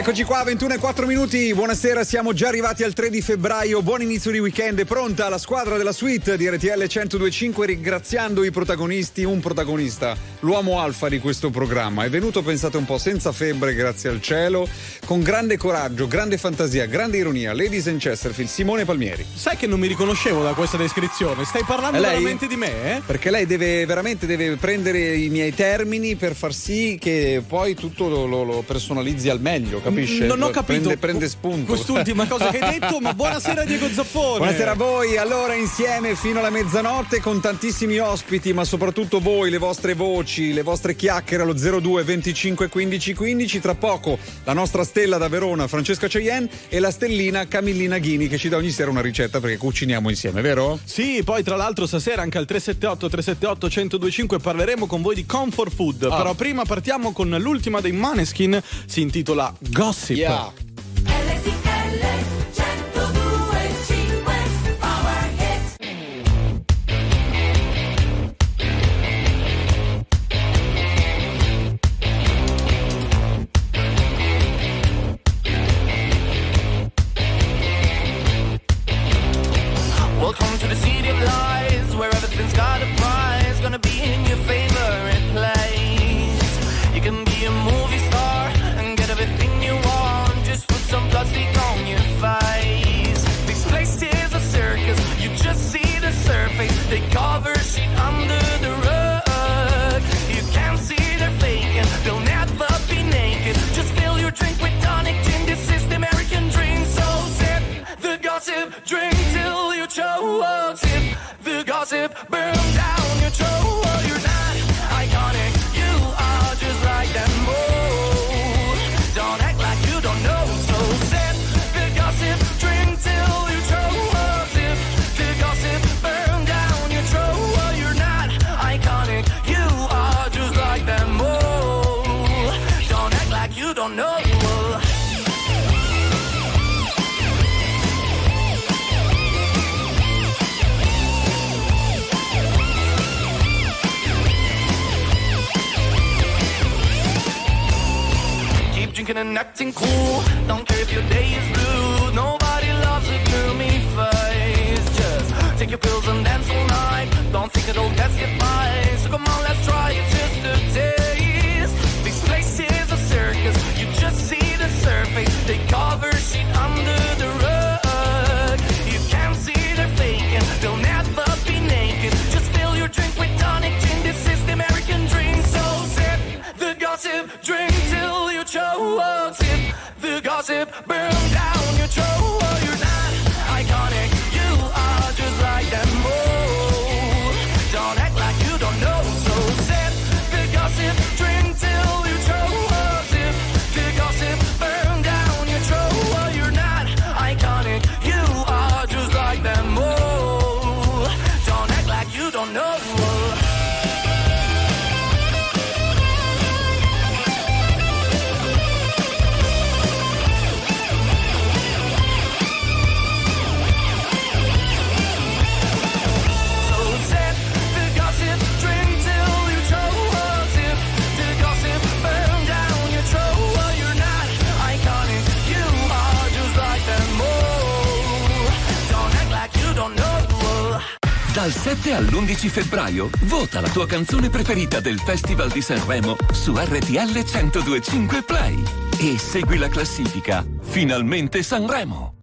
Eccoci qua, 21 e 4 minuti. Buonasera, siamo già arrivati al 3 di febbraio. Buon inizio di weekend. È pronta la squadra della suite di RTL 1025 ringraziando i protagonisti, un protagonista, l'uomo alfa di questo programma. È venuto, pensate un po', senza febbre, grazie al cielo, con grande coraggio, grande fantasia, grande ironia. Ladies and Chesterfield, Simone Palmieri. Sai che non mi riconoscevo da questa descrizione? Stai parlando veramente di me, eh? Perché lei deve veramente deve prendere i miei termini per far sì che poi tutto lo, lo, personalizzi al meglio, capisci? Capisce? Non ho capito. Prende, prende spunto. Quest'ultima cosa che hai detto, ma buonasera Diego Zappone. Buonasera a voi. Allora, insieme fino alla mezzanotte con tantissimi ospiti, ma soprattutto voi, le vostre voci, le vostre chiacchiere allo 02 25 15 15. Tra poco la nostra stella da Verona, Francesca Cheyenne, e la stellina Camillina Ghini che ci dà ogni sera una ricetta perché cuciniamo insieme, vero? Sì, poi tra l'altro stasera anche al 378 378 1025 parleremo con voi di comfort food. Ah. Però prima partiamo con l'ultima dei Maneskin, si intitola Gossip. Yeah. burn. and acting cool. Don't care if your day is blue. Nobody loves a gloomy face. Just take your pills and dance all night. Don't think it'll get you by. burn. Dal 7 all'11 febbraio vota la tua canzone preferita del Festival di Sanremo su RTL 1025 Play e segui la classifica Finalmente Sanremo.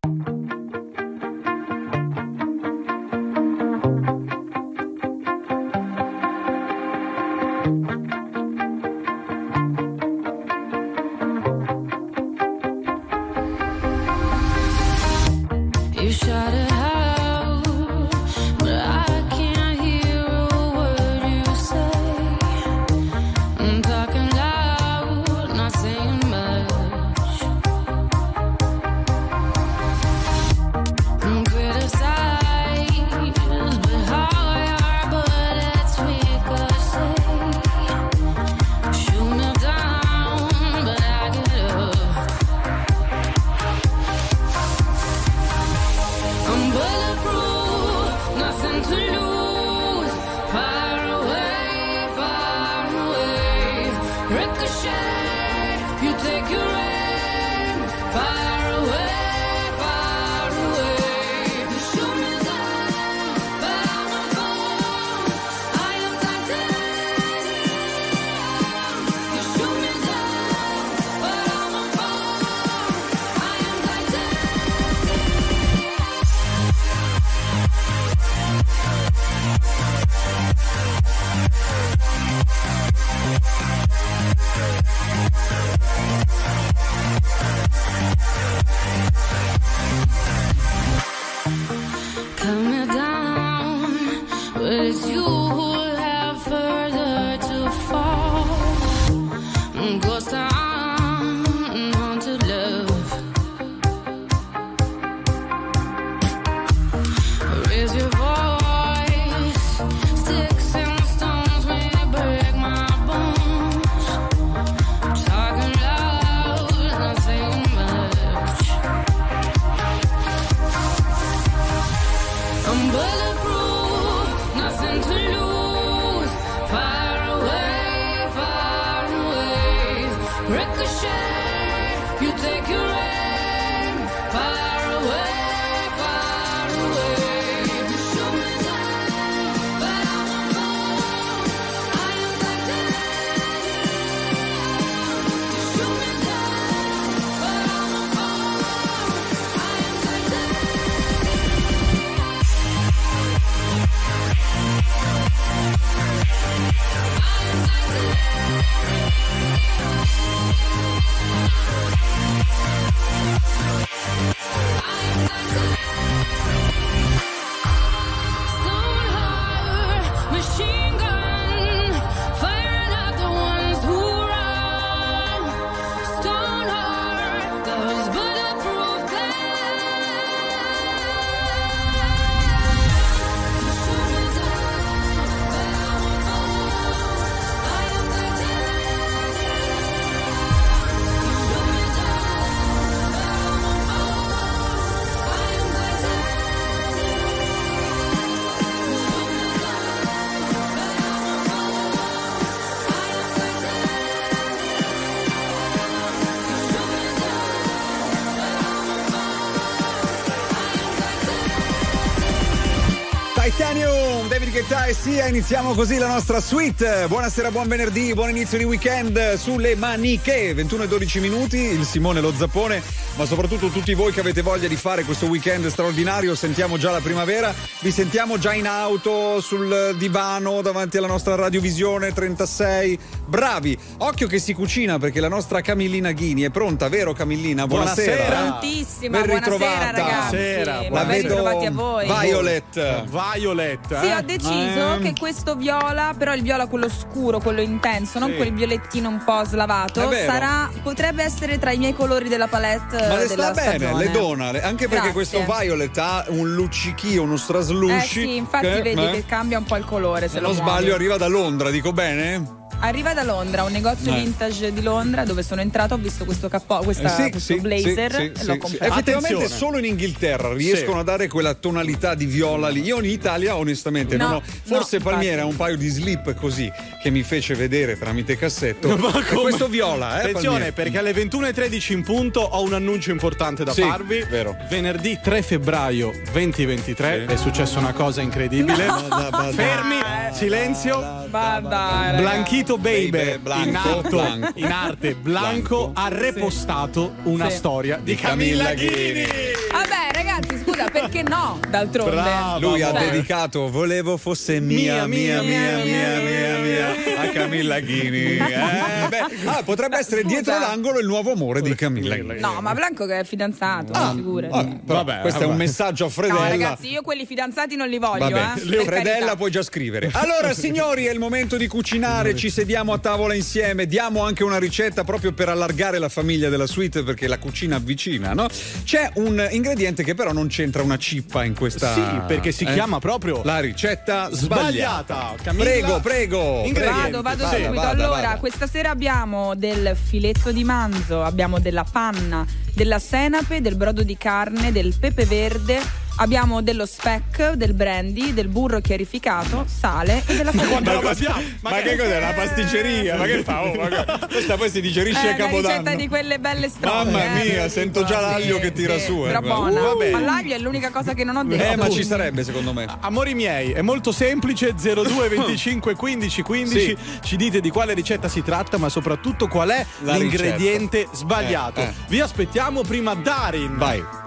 Sia, iniziamo così la nostra suite. Buonasera, buon venerdì, buon inizio di weekend sulle maniche. 21 e 12 minuti, il Simone lo zappone, ma soprattutto tutti voi che avete voglia di fare questo weekend straordinario. Sentiamo già la primavera, vi sentiamo già in auto, sul divano, davanti alla nostra radiovisione 36. Bravi, occhio che si cucina perché la nostra Camillina Ghini è pronta, vero Camillina? Buonasera. Buonasera. Prontissima, ben buonasera ragazzi. Buonasera, la vedo ritrovati a voi. Violet. Violet. Eh? Sì, ho deciso eh. che questo viola, però il viola quello scuro, quello intenso, sì. non quel violettino un po' slavato, sarà potrebbe essere tra i miei colori della palette Ma le sta bene, stagione. le dona, anche perché Grazie. questo violet ha un luccichio, uno straslusci. Eh sì, infatti che, vedi eh? che cambia un po' il colore se, se non sbaglio arriva da Londra, dico bene? Arriva da Londra, un negozio eh. vintage di Londra dove sono entrato, ho visto questo cappotto, questa, eh sì, questo sì, blazer sì, e l'ho comprato. Effettivamente Attenzione. solo in Inghilterra riescono a dare quella tonalità di viola lì. Io in Italia onestamente no, non ho. Forse no, Palmiera ha un paio di slip così che mi fece vedere tramite cassetto. Ma questo viola, eh. Attenzione, Palmiera. perché alle 21.13 in punto ho un annuncio importante da farvi. Vero. Venerdì 3 febbraio 2023 è successa una cosa incredibile. No. Fermi, silenzio. Blanchito Vito Baby, Blanco, in, arte, Blanco. in arte Blanco, Blanco. ha repostato sì. una sì. storia di Camilla Ghini. Vabbè, ragazzi, scusa, perché no? D'altronde. Brava, Lui ha dedicato Volevo fosse mia, mia, mia, mia, mia, mia, a Camilla Ghini. Eh, beh, ah, potrebbe essere scusa. dietro l'angolo il nuovo amore di Camilla Ghini. No, ma Blanco che è fidanzato, ah, figurati. Vabbè, vabbè, questo vabbè. è un messaggio a Fredella. No, ragazzi, io quelli fidanzati non li voglio, vabbè, eh. Fredella puoi già scrivere. Allora, signori, è il momento di cucinare, ci sediamo a tavola insieme, diamo anche una ricetta proprio per allargare la famiglia della suite perché la cucina avvicina, no? C'è un ingrediente che però non c'entra una cippa in questa. Sì, perché si eh? chiama proprio la ricetta sbagliata. sbagliata. Prego, prego. Vado, vado sì, subito. Vada, allora, vada. questa sera abbiamo del filetto di manzo, abbiamo della panna, della senape, del brodo di carne, del pepe verde Abbiamo dello speck, del brandy, del burro chiarificato, sale e della farina. ma, ma, ma che cos'è? La pasticceria? Ma che fa? Oh, ma questa poi si digerisce eh, a Capodanno. Una ricetta di quelle belle strone. Mamma eh. mia, sento già l'aglio sì, che tira sì, su. Eh. Però buona. Uh, ma l'aglio è l'unica cosa che non ho detto. Eh, ma ci sarebbe secondo me. Amori miei, è molto semplice. 02 25 15 15. Sì. Ci dite di quale ricetta si tratta, ma soprattutto qual è La l'ingrediente ricetta. sbagliato. Eh, eh. Vi aspettiamo prima Darin. Vai.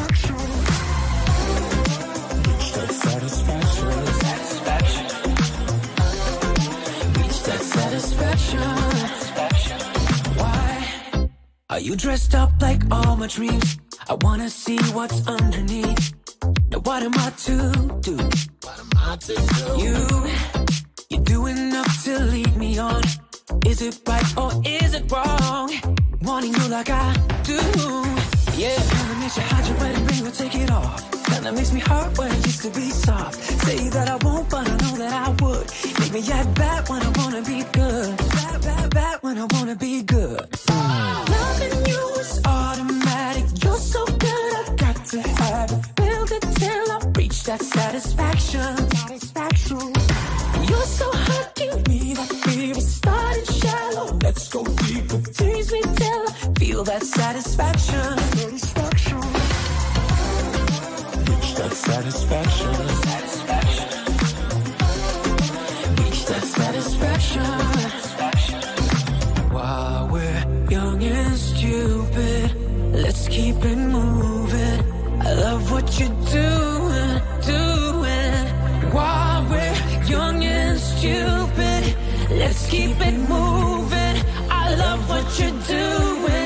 Satisfaction. Satisfaction. Reach that satisfaction. Why are you dressed up like all my dreams? I wanna see what's underneath. Now what am I to do? What am I to do? You, you're doing enough to lead me on. Is it right or is it wrong? Wanting you like I do. Yeah, kinda makes you hide your wedding ring or take it off. Kinda makes me hurt when it used to be soft. Say that I won't, but I know that I would. Make me act bad when I wanna be good. Bad, bad, bad when I wanna be good. Loving you is automatic. You're so good, I've got to have it. Build it till I reach that satisfaction. Satisfaction. You're so hot, give me that fever. Starting shallow, let's go deeper. Tease me till I feel that. Satisfaction. Satisfaction. Satisfaction. Reach that satisfaction. While we're young and stupid, let's keep it moving. I love what you're doing, doing. While we're young and stupid, let's keep it moving. I love what you're doing, doing.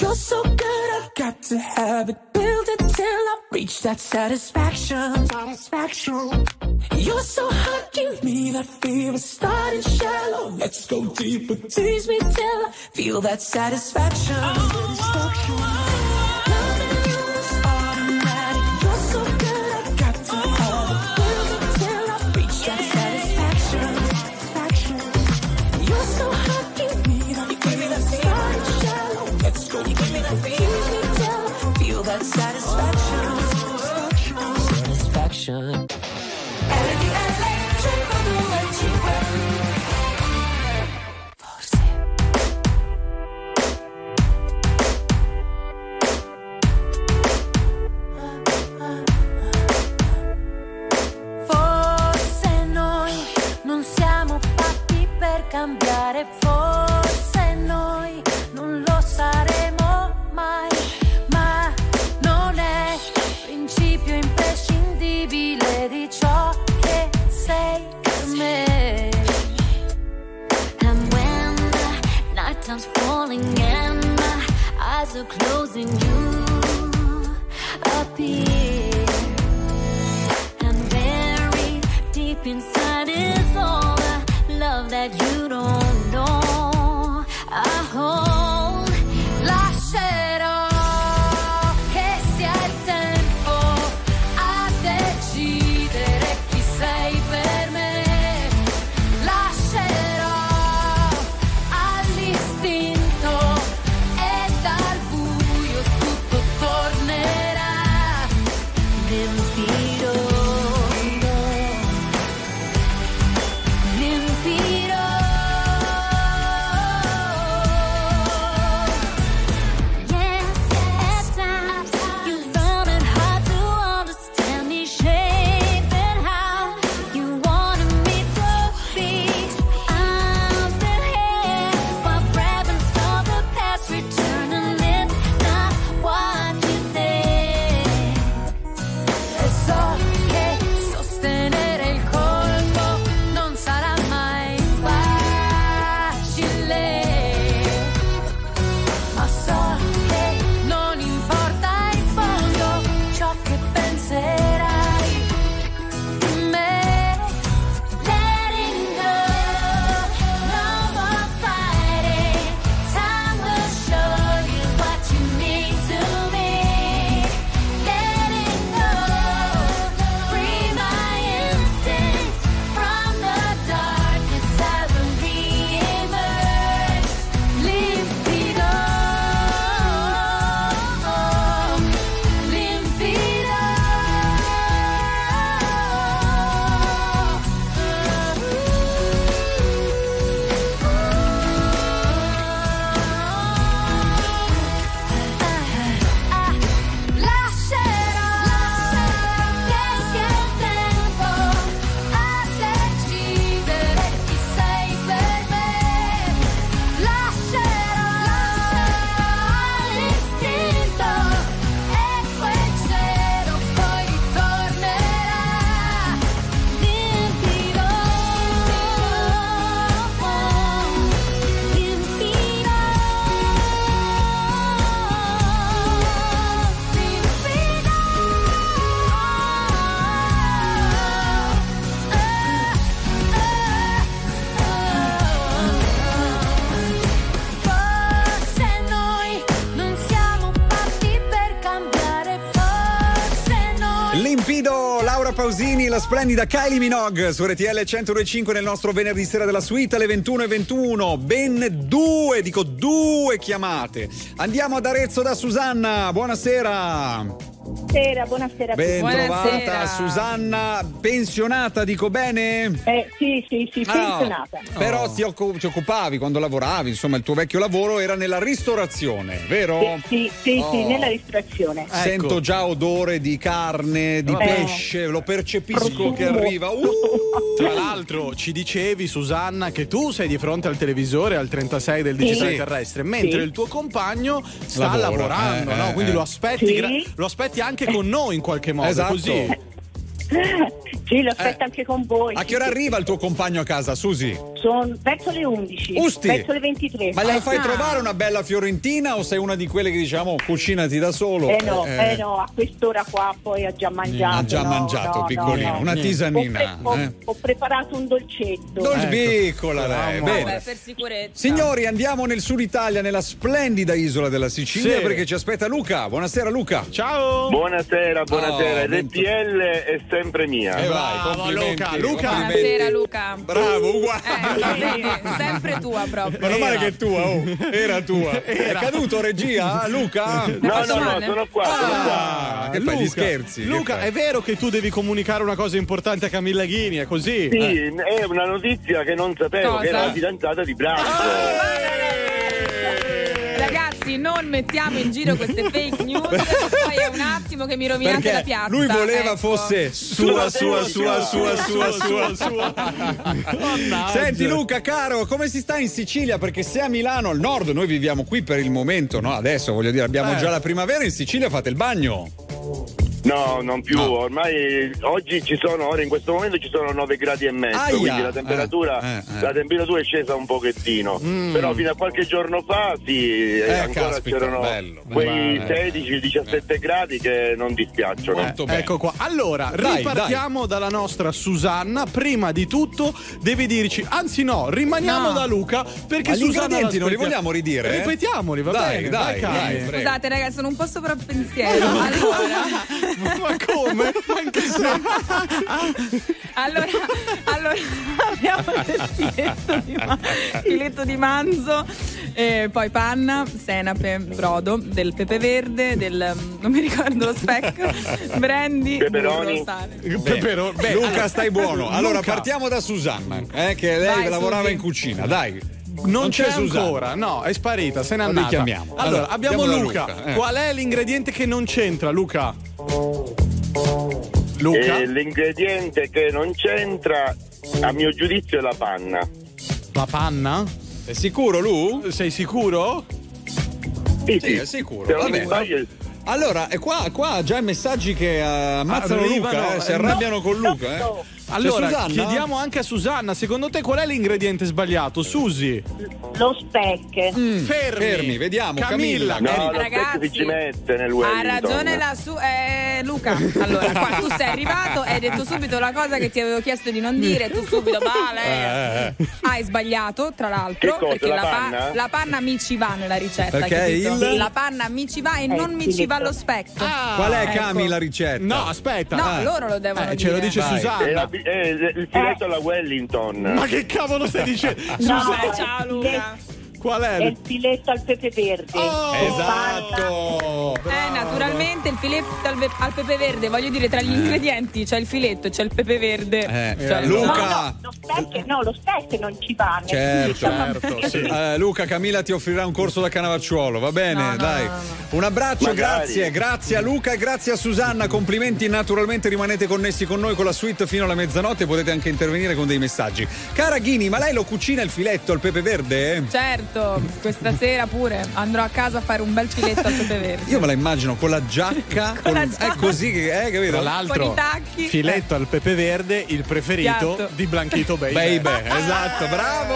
You're so good, I've got to have it. Build it till I reach that satisfaction. Satisfaction. You're so hot, give me that fever. Starting shallow, let's go deeper. Tease me till I feel that satisfaction. Satisfaction. Loving Satisfaction. Forse noi non siamo fatti per cambiare, closing, La splendida Kylie Minogue su RTL 1025 nel nostro venerdì sera della suite alle 21.21. Ben due, dico due chiamate. Andiamo ad Arezzo da Susanna. Buonasera. Buonasera, buonasera. Ben Buonasera. trovata Susanna, pensionata, dico bene? Eh, sì, sì, sì, Ah, pensionata. Però ti, occu- ti occupavi quando lavoravi, insomma, il tuo vecchio lavoro era nella ristorazione, vero? Sì, sì, Oh. sì, nella ristorazione. Ecco. Sento già odore di carne, di Eh. pesce, lo percepisco Profumo. che arriva. Uh! Tra l'altro ci dicevi Susanna che tu sei di fronte al televisore al 36 del digitale Sì. terrestre, mentre Sì. il tuo compagno sta Lavora, lavorando, eh, no? eh, Quindi eh. lo aspetti, Sì. gra- lo aspetti anche con noi in qualche modo, Esatto. così. Sì, lo aspetto anche con voi. Eh. A che ora arriva il tuo compagno a casa, Susi? Sono verso le 11. Usti. Verso le 23. Ma gliela fai Ah. trovare una bella fiorentina o sei una di quelle che diciamo cucinati da solo? Eh no, eh no, a quest'ora qua poi ha già mangiato. Ha già no, mangiato, no, piccolino. no, no. Una Niente. Ho, tisanina. pre- ho- eh. ho preparato un dolcetto. Dolce Ecco. piccola lei, bene. Vabbè, per sicurezza. Signori, andiamo nel sud Italia, nella splendida isola della Sicilia, Sì. perché ci aspetta Luca. Buonasera Luca. Ciao! Buonasera, buonasera. Oh, RTL è sempre mia. Eh, vai, Bravo, Luca, Luca. Buonasera Luca. Bravo, uguale. Eh, sempre tua proprio. Meno male Era. che è tua, oh. Era tua. È caduto regia, Luca? No, no, no, sono qua, sono qua. Ah, che fai gli scherzi? Luca, è vero che tu devi comunicare una cosa importante a Camilla Ghini, è così? Sì, Eh. è una notizia che non sapevo, Cosa? che era la fidanzata di Bracco. Ragazzi, non mettiamo in giro queste fake news, poi è un attimo che mi rovinate Perché la piazza. lui voleva ecco. fosse sua, sua, sua, sua, sua, sua, sua. Senti Luca, caro, come si sta in Sicilia? Perché se a Milano, al nord, noi viviamo qui per il momento, no? Adesso voglio dire, abbiamo Eh. già la primavera, in Sicilia fate il bagno. No, non più. No. Ormai oggi ci sono, ora in questo momento ci sono 9 gradi e mezzo, Aia. quindi la temperatura, Eh, eh, eh. la temperatura è scesa un pochettino. Però fino a qualche giorno fa sì, Eh, ancora caspita, c'erano bello. quei Ma- 16-17 gradi che non dispiacciono. Molto bene. Ecco qua. Allora, Dai, ripartiamo dalla nostra Susanna. Prima di tutto devi dirci, anzi no, rimaniamo No. da Luca perché Ma gli Susanna ingredienti non li vogliamo ridire? eh? Ripetiamoli, va Dai, bene. dai, dai, prego. Scusate ragazzi, sono un po' sopra pensiero. Allora, Ma come? Ma in che senso? allora, allora abbiamo del filetto di, ma- filetto di manzo, eh, poi panna, senape, brodo, del pepe verde, del non mi ricordo lo speck, brandy, Peperoni. burro, sale. Beh, Luca, allora- stai buono. Allora, Luca, partiamo da Susanna, eh, che lei Vai, lavorava Susi. in cucina. Dai. Non, c'è, Susanna. ancora, no, è sparita, se n'è andata. richiamiamo. Allora, Allora, abbiamo Luca. Luca, eh. Qual è l'ingrediente che non c'entra, Luca? Luca? E l'ingrediente che non c'entra, a mio giudizio, è la panna. La panna? È sicuro, Lu? Sei sicuro? Sì, Sì, è sicuro. Non mi sbaglio, Allora, è qua, qua già i messaggi che eh, ammazzano Arrivano, Luca, eh, si eh, arrabbiano con Luca. Eh. no. Allora, C'è Susanna? chiediamo anche a Susanna, secondo te qual è l'ingrediente sbagliato? Susi, Lo speck. fermi. fermi, vediamo, Camilla. Camilla. no, lo Ragazzi, si ci mette nel Ha Wellington. ragione la su eh, Luca. Allora, qua tu sei arrivato e hai detto subito la cosa che ti avevo chiesto di non dire. Tu subito, vale. Eh, eh. Hai sbagliato, tra l'altro, Che cosa, perché la la, pa- panna? la panna mi ci va nella ricetta. Perché il- La panna mi ci va e non il mi ci va lo specchio. Ah, Qual è, ecco. Cami, la ricetta? No, aspetta. No, Eh. loro lo devono Eh, dire. ce lo dice Vai. È la- Susanna. È il filetto alla Wellington. Ma che cavolo stai dicendo? No, Susanna, è ciao, Luca. Qual È è? il filetto al pepe verde. Oh, Esatto. Eh, naturalmente il filetto al, al pepe verde, voglio dire, tra gli ingredienti c'è il filetto e c'è il pepe verde. Eh, Cioè, Luca. No, no, lo speck, no, lo speck non ci va. Certo, certo, sì. Eh, Luca, Camilla ti offrirà un corso da Canavacciuolo, va bene? No, no, Dai. no, no, Un abbraccio, Magari. grazie, grazie a Luca e grazie a Susanna. Complimenti, naturalmente rimanete connessi con noi con la suite fino alla mezzanotte, potete anche intervenire con dei messaggi. Cara Ghini, ma lei lo cucina il filetto al pepe verde? Certo, questa sera pure andrò a casa a fare un bel filetto al pepe verde. Io me la immagino con la giacca, Con la è giacca. così che è, capito? Tra Con l'altro, i tacchi. filetto al pepe verde, il preferito Piatto. di Blanchito Baby. Baby, esatto, bravo!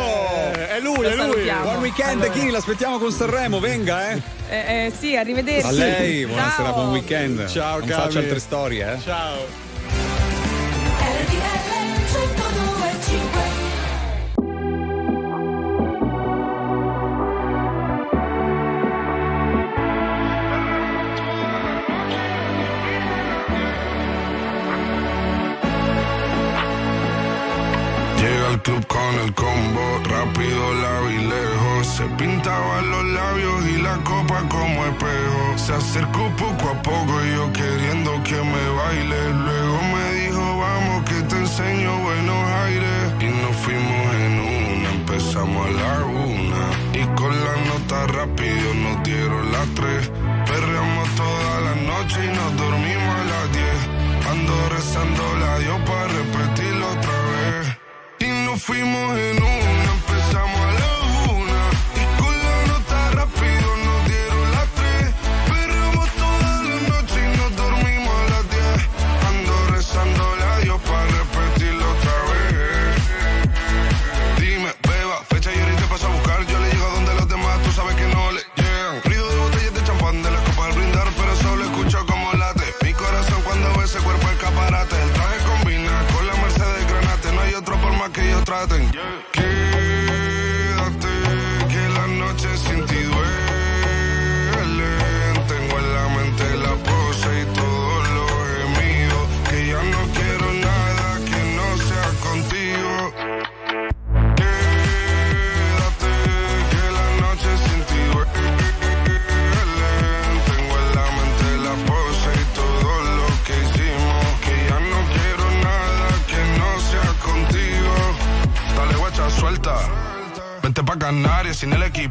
Eh, è lui, Lo è lui. salutiamo. Buon weekend, Allora. Ghini, l'aspettiamo con Sanremo, venga, eh! Eh, eh, sì, arrivederci. A lei, buonasera, Ciao. buon weekend. Ciao, non Cami. faccia altre storie, eh? Ciao. Club con el combo, rápido la lejos. Se pintaba los labios y la copa como espejo. Se acercó poco a poco y yo queriendo que me baile. Luego me dijo, vamos que te enseño buenos aires. Y nos fuimos en una, empezamos a la una. Y con la nota rápido nos dieron las tres. Perreamos toda la noche y nos dormimos a las diez. Ando rezando la Dios para repetirlo fuimos en una, contraten. Yeah.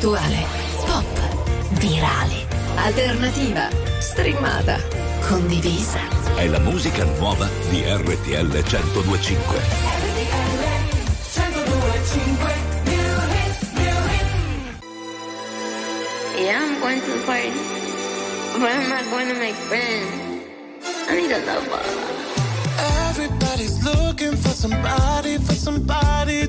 Attuale, pop, virale, alternativa, streamata, condivisa. È la musica nuova di RTL 1025. Yeah, I'm going to the party. But I'm not going to make friends. I need a lover. Everybody's looking for somebody, for somebody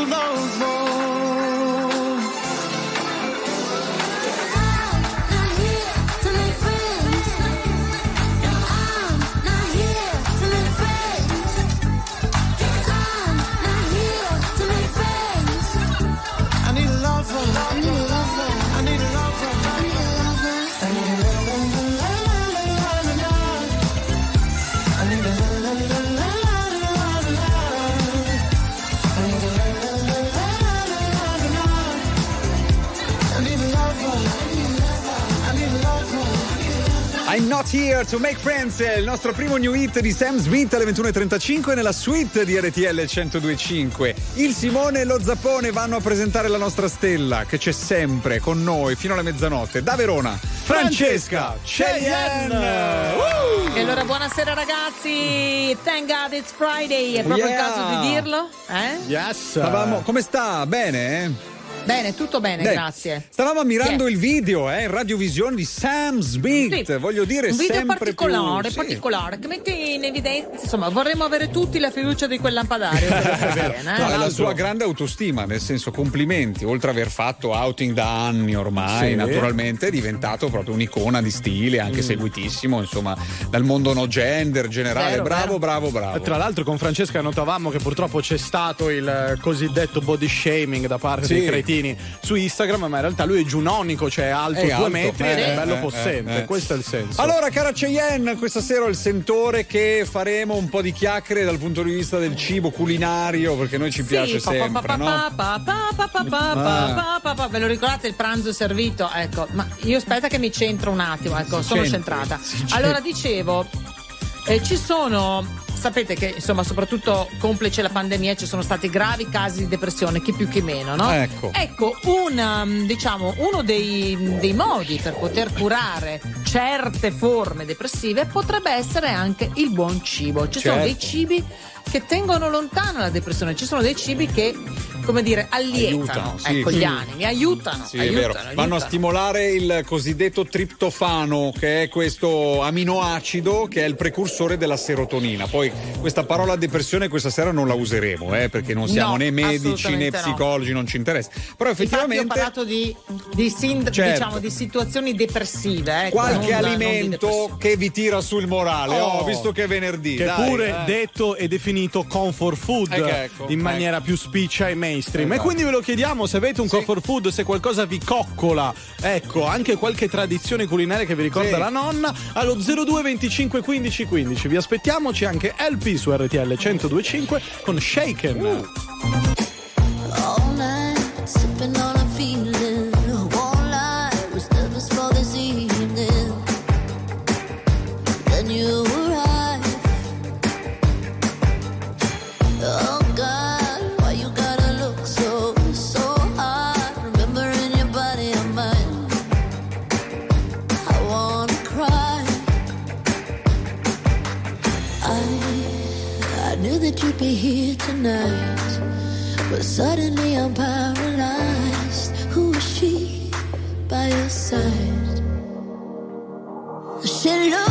not here to make friends, il nostro primo new hit di Sam Smith alle 21.35 nella suite di RTL 1025. Il Simone e lo Zappone vanno a presentare la nostra stella che c'è sempre con noi fino alla mezzanotte. Da Verona, Francesca Cheyenne! E allora buonasera ragazzi, thank God it's Friday, è proprio Yeah. il caso di dirlo? Eh? Yes. Stavamo, come sta? Bene? eh? Bene, tutto bene, Dai, grazie. Stavamo ammirando Sì. il video eh, in radiovisione di Sam Smith. Sì. Voglio dire, un video particolare, più, sì. particolare, che mette in evidenza, insomma, vorremmo avere tutti la fiducia di quel lampadario No, eh? è la sua grande autostima, nel senso complimenti, oltre ad aver fatto outing da anni ormai, Sì. naturalmente è diventato proprio un'icona di stile, anche seguitissimo, insomma, dal mondo no gender generale. Vero, bravo, vero. bravo, bravo. Tra l'altro con Francesca notavamo che purtroppo c'è stato il cosiddetto body shaming da parte Sì. dei cretini su Instagram, ma in realtà lui è giunonico, cioè alto È due alto, metri eh, ed è eh, bello eh, possente, eh. questo è il senso. Allora, cara Cheyenne, questa sera ho il sentore che faremo un po' di chiacchiere dal punto di vista del cibo culinario, perché a noi ci piace Sì, sempre. Ve lo ricordate il pranzo servito? Ecco, ma io aspetta che mi centro un attimo, ecco, sono centrata. Allora dicevo, eh, ci sono sapete che insomma soprattutto complice la pandemia ci sono stati gravi casi di depressione, chi più chi meno, no? Ecco. Ecco, un, um, diciamo, uno dei, dei modi per poter curare certe forme depressive potrebbe essere anche il buon cibo. Ci sono Certo. dei cibi che tengono lontana la depressione, ci sono dei cibi che, come dire, allietano Aiutano, sì. ecco, gli Sì. animi, aiutano. Sì, è aiutano, vero. aiutano. Vanno a stimolare il cosiddetto triptofano, che è questo aminoacido che è il precursore della serotonina. Poi questa parola depressione questa sera non la useremo, eh, perché non siamo No, né medici né assolutamente no. psicologi, non ci interessa. Però Infatti ho effettivamente parlato di, di, sind- Certo. diciamo, di situazioni depressive. ecco, qualche alimento che vi tira sul morale, oh, Oh. visto che è venerdì. che dai, pure eh. detto e definito comfort food Ecco, ecco, in maniera più spiccia e mainstream. Esatto. E quindi ve lo chiediamo se avete un comfort food, se qualcosa vi coccola, ecco, anche qualche tradizione culinaria che vi ricorda Sì. la nonna, allo 02 25 15 15. Vi aspettiamoci anche LP su RTL 1025 con Shaken. All night, sipping on a feeling. Won't lie, was nervous for this evening. Then you I, I knew that you'd be here tonight. But suddenly I'm paralyzed. Who is she by your side? She looks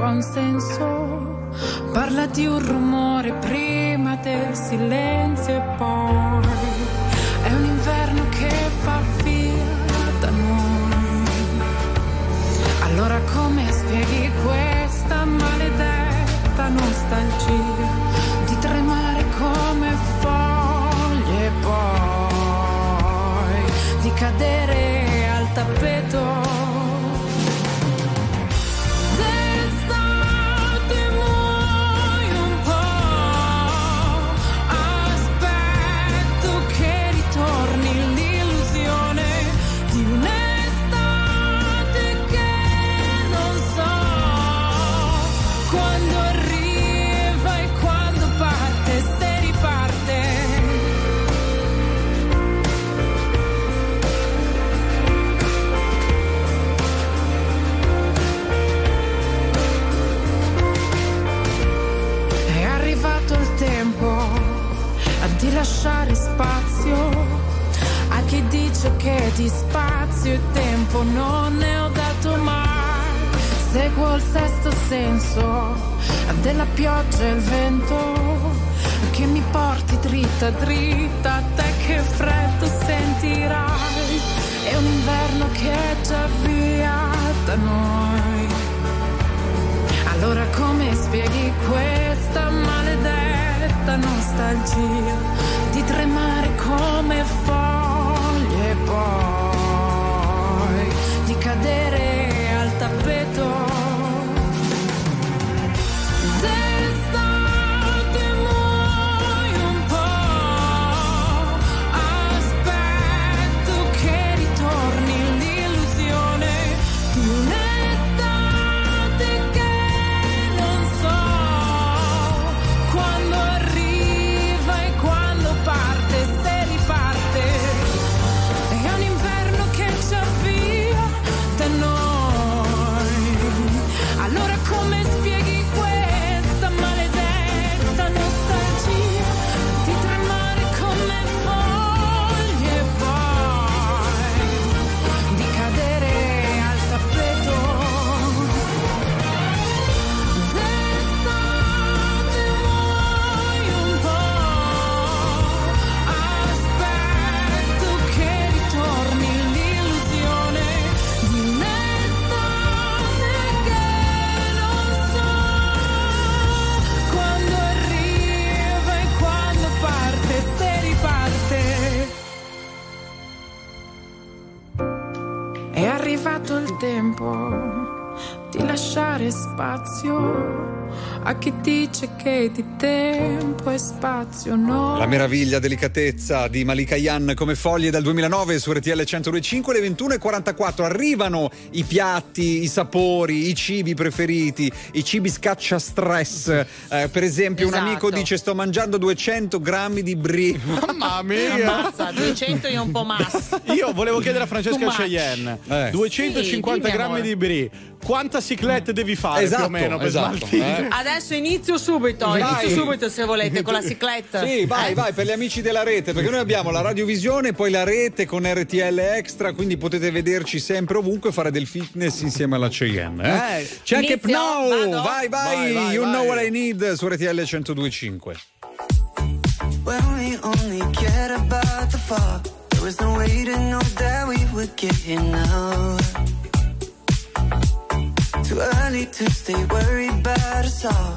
buon senso, parla di un rumore che di tempo e spazio no. La meraviglia, delicatezza di Malika Yan come foglie dal 2009 su RTL 1025 le 21.44 arrivano i piatti, i sapori, i cibi preferiti, i cibi scaccia stress. Eh, per esempio un Esatto. amico dice sto mangiando 200 grammi di brie. Mamma mia! Ammazza, 200 e un po' massa. Io volevo chiedere a Francesca. Cheyenne: Eh. 250 Sì, grammi di brie, quanta ciclette devi fare Esatto, più o meno per esatto, eh. Adesso inizio subito, Vai. inizio subito se volete con la cicletta. Sì, vai, Eh? vai, per gli amici della rete, perché noi abbiamo la radiovisione, poi la rete con RTL Extra, quindi potete vederci sempre ovunque e fare del fitness insieme alla Cheyenne. eh. Eh. C'è anche Inizio? Pno, Vado? vai, vai, Vai, vai, you vai. know what I need su RTL 1025. When we only cared about the fall, there was no way to know that we would get here now. Too early to stay worried about us all.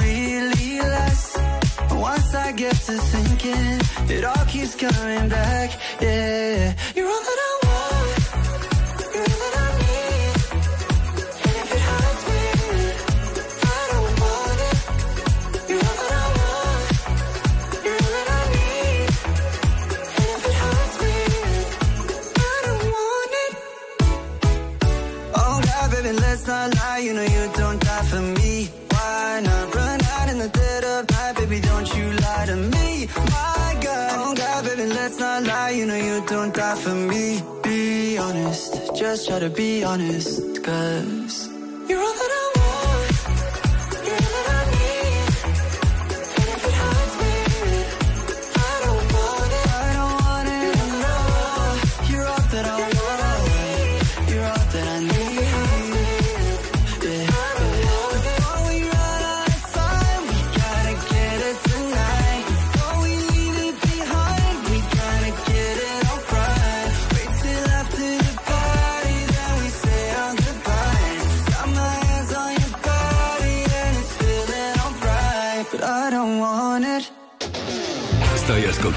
I get to thinking, it all keeps coming back. Yeah, you're all that I want. You're all that I need. And if it hurts me, I don't want it. You're all that I want. You're all that I need. And if it hurts me, I don't want it. Oh God, baby, let's not lie. You know you don't die for me. You know you don't die for me. Be honest, just try to be honest, cause you're all that I want.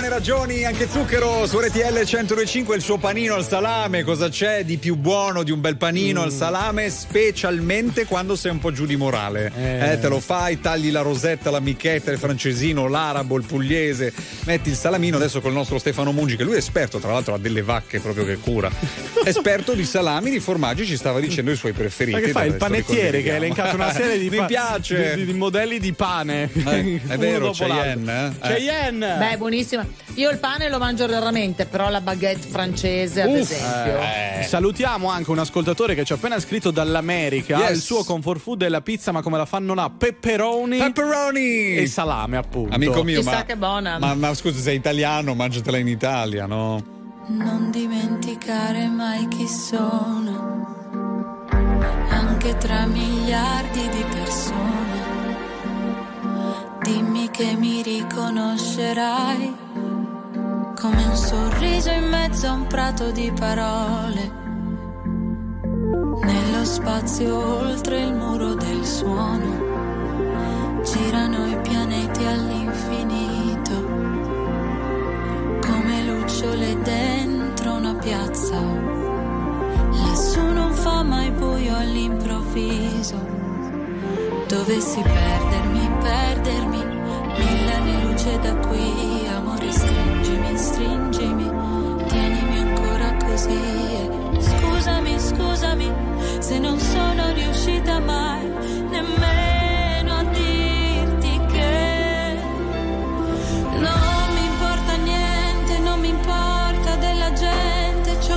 Buone ragioni, anche Zucchero su RTL 1025 il suo panino al salame, cosa c'è di più buono di un bel panino Mm. al salame, specialmente quando sei un po' giù di morale. Eh. Eh, te lo fai, tagli la rosetta, l'amichetta, il francesino, l'arabo, il pugliese, metti il salamino adesso col nostro Stefano Mungi, che lui è esperto, tra l'altro ha delle vacche proprio che cura. Esperto di salami, di formaggi, ci stava dicendo i suoi preferiti. Ma che fai? Il panettiere che ha elencato una serie di, Mi pa- piace. di, di modelli di pane. Eh, è vero, Cheyenne, eh? Cheyenne! Beh, buonissima. Io il pane lo mangio raramente, però la baguette francese, ad Uff. esempio. Eh. Salutiamo anche un ascoltatore che ci ha appena scritto dall'America. Yes. Il suo comfort food è la pizza, ma come la fanno là? Pepperoni Pepperoni! e salame, appunto. Amico mio, Chissà ma, che buona. ma, ma scusa, sei italiano, mangiatela in Italia, no? Non dimenticare mai chi sono, anche tra miliardi di persone. Dimmi che mi riconoscerai come un sorriso in mezzo a un prato di parole. Nello spazio oltre il muro del suono girano i pianeti all'infinito lucciole dentro una piazza. Lassù non fa mai buio all'improvviso. Dovessi perdermi, perdermi, mille anni luce da qui, amore stringimi, stringimi, tienimi ancora così. Scusami, scusami, se non sono riuscita mai nemmeno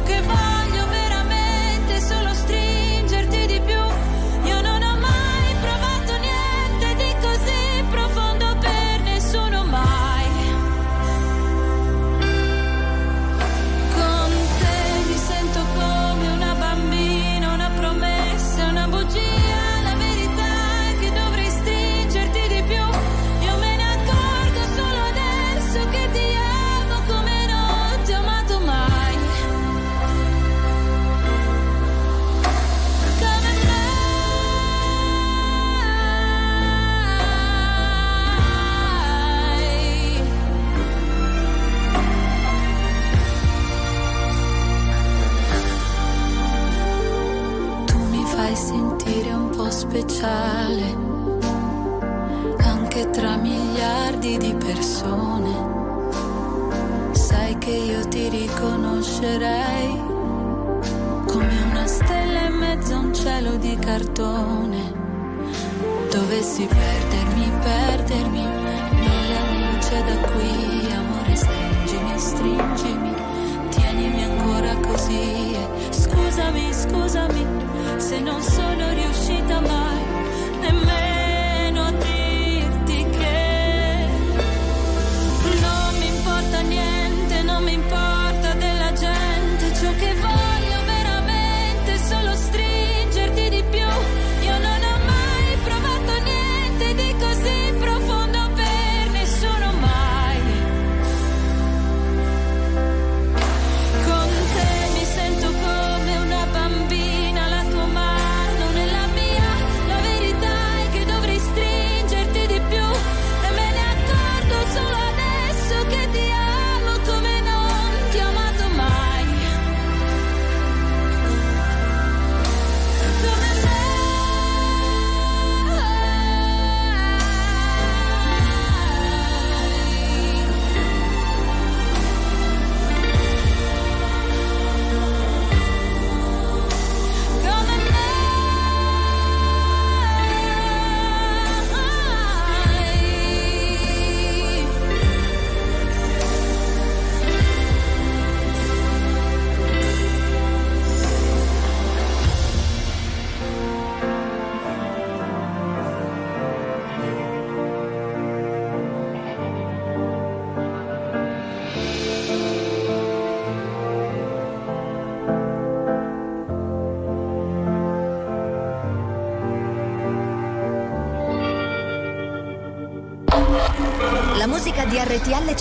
gente, ciò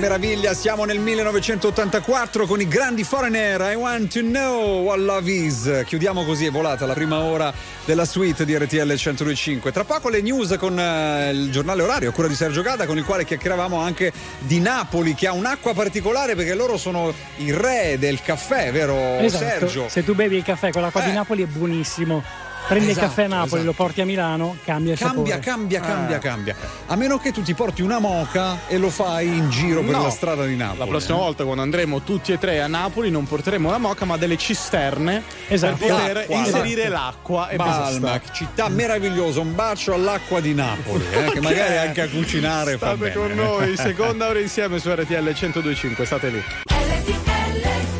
meraviglia, siamo nel 1984 con i grandi foreigner. I want to know what love is. Chiudiamo così, è volata la prima ora della suite di RTL 1025. Tra poco le news con eh, il giornale orario, a cura di Sergio Gada, con il quale chiacchieravamo anche di Napoli, che ha un'acqua particolare perché loro sono i re del caffè, vero Esatto. Sergio? Se tu bevi il caffè con l'acqua di Eh. Napoli è buonissimo. Prendi Esatto, il caffè a Napoli, esatto. lo porti a Milano, cambia il Cambia, sapore. cambia, cambia, Eh. cambia. A meno che tu ti porti una moca e lo fai in giro per No. la strada di Napoli. La prossima eh. volta quando andremo tutti e tre a Napoli non porteremo la moca ma delle cisterne Esatto. per poter L'acqua, inserire esatto. l'acqua e Balmac, basta. città meravigliosa, un bacio all'acqua di Napoli, eh, che magari anche a cucinare fa State con noi, seconda ora insieme su RTL 1025, state lì. Quando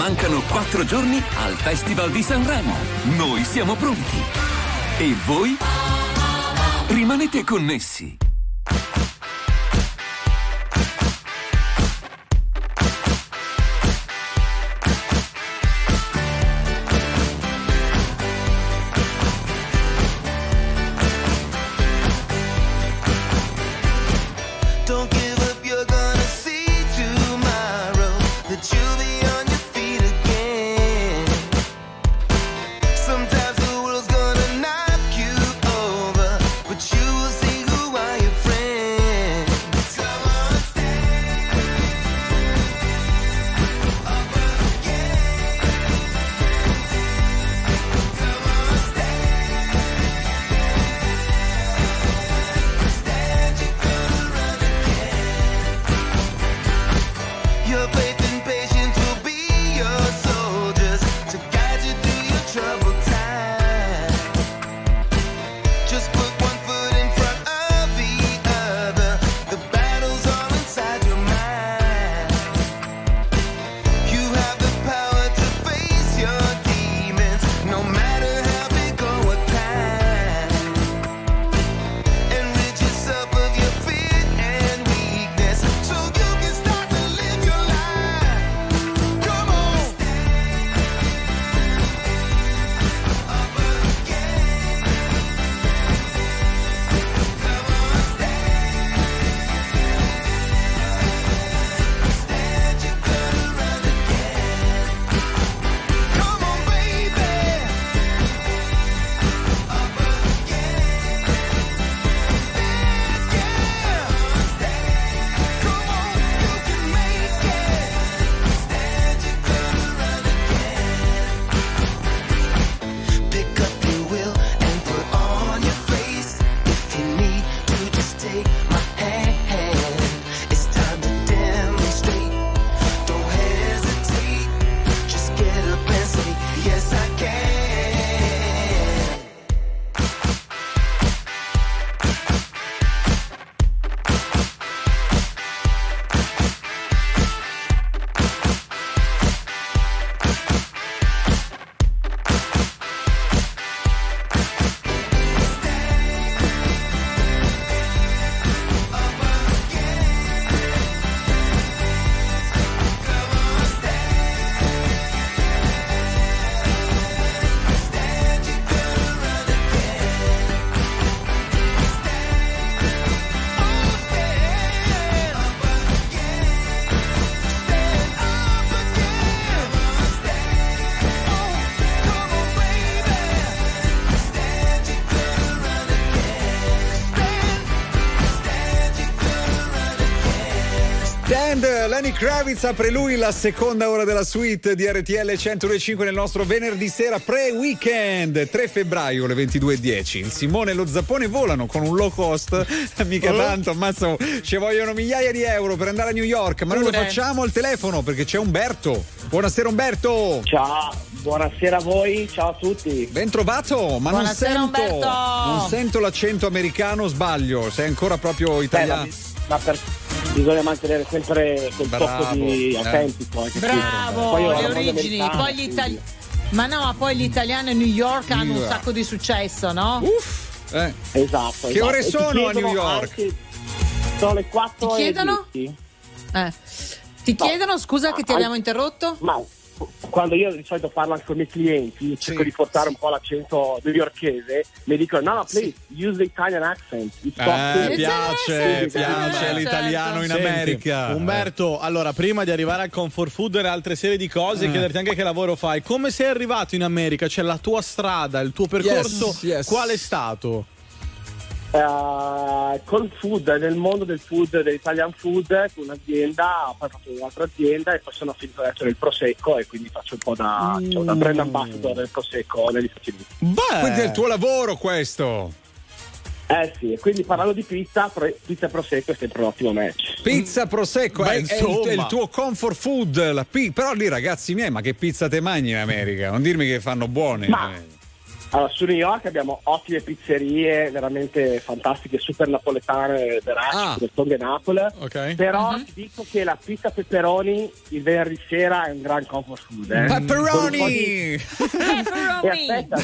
Mancano quattro giorni al Festival di Sanremo. Noi siamo pronti. E voi? Rimanete connessi. Lenny Kravitz apre lui la seconda ora della suite di RTL 105 nel nostro venerdì sera pre-weekend 3 febbraio alle 22.10 il Simone e lo Zappone volano con un low cost mica tanto ammazza ci vogliono migliaia di euro per andare a New York. Ma noi lo facciamo al telefono perché c'è Umberto. Buonasera Umberto. Ciao buonasera a voi ciao a tutti. Ben trovato ma non Buonasera, sento Umberto. non sento l'accento americano sbaglio sei ancora proprio italiano. Beh, ma per, bisogna mantenere sempre quel Bravo, tocco di eh. autentico eh? Bravo, Poi io le origini. Poi gli quindi- itali- Ma no, ma poi gli italiani a New York hanno un sacco di successo, no? Uff! esatto Che esatto. ore sono a New York? anche- sono le 4 Ti chiedono? Eh. Ti No. chiedono, scusa che ti Ah, abbiamo interrotto? ma quando io di solito parlo anche con i miei clienti cerco di portare un po' l'accento newyorkese mi dicono no no please use the Italian accent It's Eh, soft." piace, Sì, sì, piace sì. l'italiano in Senti, America. Umberto, allora prima di arrivare al comfort food e altre serie di cose, Eh. chiederti anche che lavoro fai. Come sei arrivato in America? Cioè la tua strada, il tuo percorso, Yes, yes. qual è stato? Eh, col food, nel mondo del food, dell'Italian food, con un'azienda, poi ho fatto un'altra azienda e poi sono finito adesso nel Prosecco e quindi faccio un po' da, diciamo, da brand ambassador del Prosecco negli Stati Uniti. Quindi è il tuo lavoro questo. Eh sì, e quindi parlando di pizza, pizza Prosecco è sempre un ottimo match. Pizza prosecco Beh, è, il, insomma. è il tuo comfort food. La pi- però lì, ragazzi miei, ma che pizza te mangi in America? Non dirmi che fanno buone. Ma- America. Allora, su New York abbiamo ottime pizzerie, veramente fantastiche, super napoletane, veraci, Ah. del Tongue Napoli. Ok. Però ti dico che la pizza pepperoni il venerdì sera è un gran comfort food. Eh. Pepperoni! Di- E aspetta,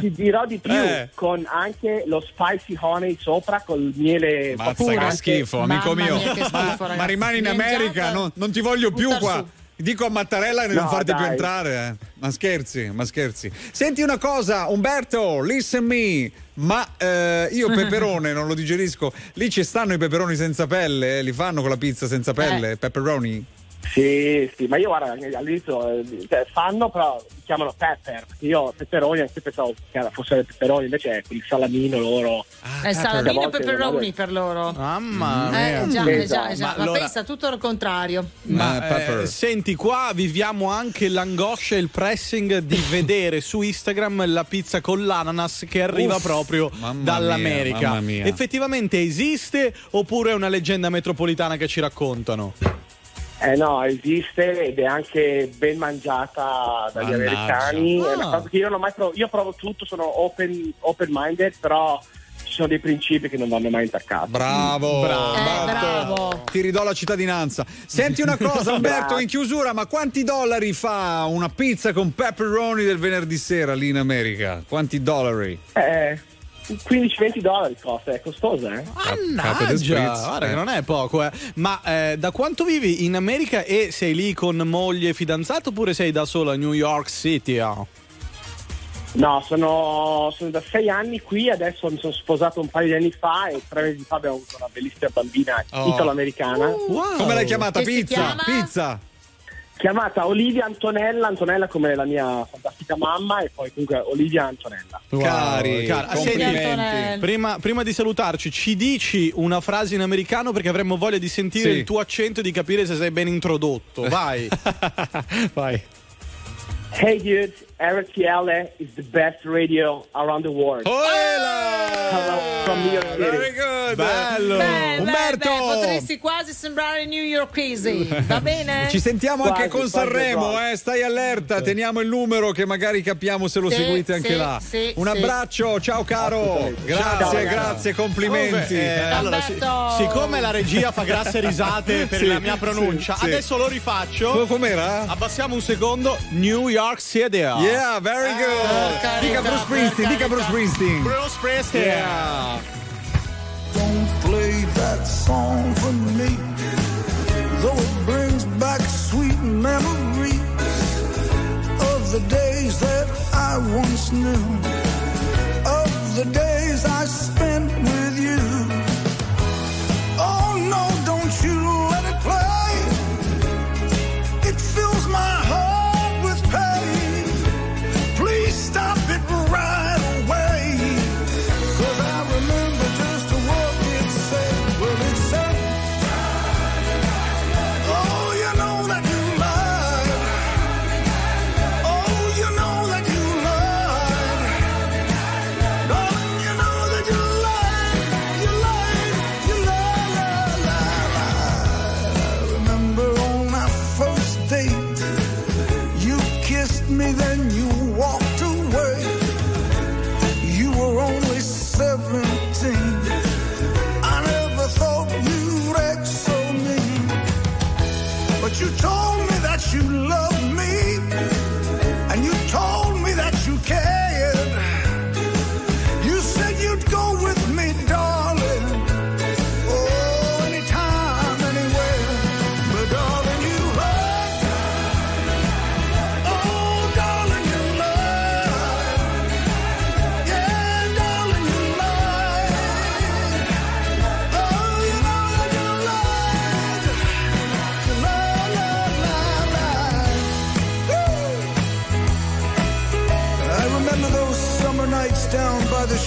ti dirò di più, Eh. con anche lo spicy honey sopra col miele Mazza che schifo, amico mio. ma, ma rimani in America, non, non ti voglio più qua. su. Dico a Mattarella di No, non farti più dai. entrare. eh. Ma scherzi, ma scherzi. Senti una cosa, Umberto, listen me. Ma eh, io peperone non lo digerisco. Lì ci stanno i peperoni senza pelle, eh? li fanno con la pizza senza pelle, pepperoni. Sì, sì, ma io guarda, all'inizio eh, cioè, fanno, però chiamano pepper. perché Io pepperoni anche pensavo che fossero pepperoni, invece è quel salamino loro. È salamino e volte, pepperoni per loro. Mamma Eh, mia. già, eh, già, Esatto. eh, già. Ma Ma, allora- pensa tutto al contrario. Ma eh, senti, qua viviamo anche l'angoscia e il pressing di vedere su Instagram la pizza con l'ananas che arriva Uff, proprio mamma dall'America. mia, mamma mia. Effettivamente esiste oppure è una leggenda metropolitana che ci raccontano? Eh no, esiste ed è anche ben mangiata dagli Mannaggia. americani. È una Ah. cosa che io non ho mai provato. Io provo tutto, sono open, open-minded, però ci sono dei principi che non vanno mai intaccati. Bravo, Bravo. Eh, bravo. Ti ridò la cittadinanza. Senti una cosa, Umberto, in chiusura, ma quanti dollari fa una pizza con pepperoni del venerdì sera lì in America? Quanti dollari? Eh, 15-20 dollari costa, è costosa, eh? Del Mannaggia, guarda Eh. che non è poco, eh. Ma eh, da quanto vivi in America e sei lì con moglie e fidanzato oppure sei da solo a New York City? ah? No, sono, sono da sei anni qui, adesso mi sono sposato un paio di anni fa e tre mesi fa abbiamo avuto una bellissima bambina Oh. italo-americana. Come l'hai chiamata? Che si Pizza? chiama? Pizza? Chiamata Olivia Antonella, Antonella come la mia fantastica mamma e poi comunque Olivia Antonella. Cari, Cara, complimenti. prima, prima di salutarci, ci dici una frase in americano perché avremmo voglia di sentire Sì. il tuo accento e di capire se sei ben introdotto. Vai. Vai. Hey dudes, RTL is the best radio around the world. Hello from New York City. Very good. Bello. Beh, Umberto. beh, beh, potresti quasi sembrare New York Easy, va bene? Ci sentiamo anche Quasi, con quasi Sanremo, eh? stai allerta, teniamo il numero che magari capiamo se lo Sì, seguite anche sì, là. sì, Un sì. abbraccio, ciao caro. Grazie, Ciao, grazie, complimenti. Eh, allora, siccome la regia fa grasse risate per Sì, la mia pronuncia, sì, sì. adesso lo rifaccio. Co- Com'era? Abbassiamo un secondo. New York City. Yeah, very ah, good. carità, dica Bruce Springsteen, dica. Bruce Springsteen. Bruce Springsteen. Yeah. Don't play that song for me. Though it brings back sweet memories of the days that I once knew, of the days I spent with you. Oh no,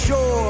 sure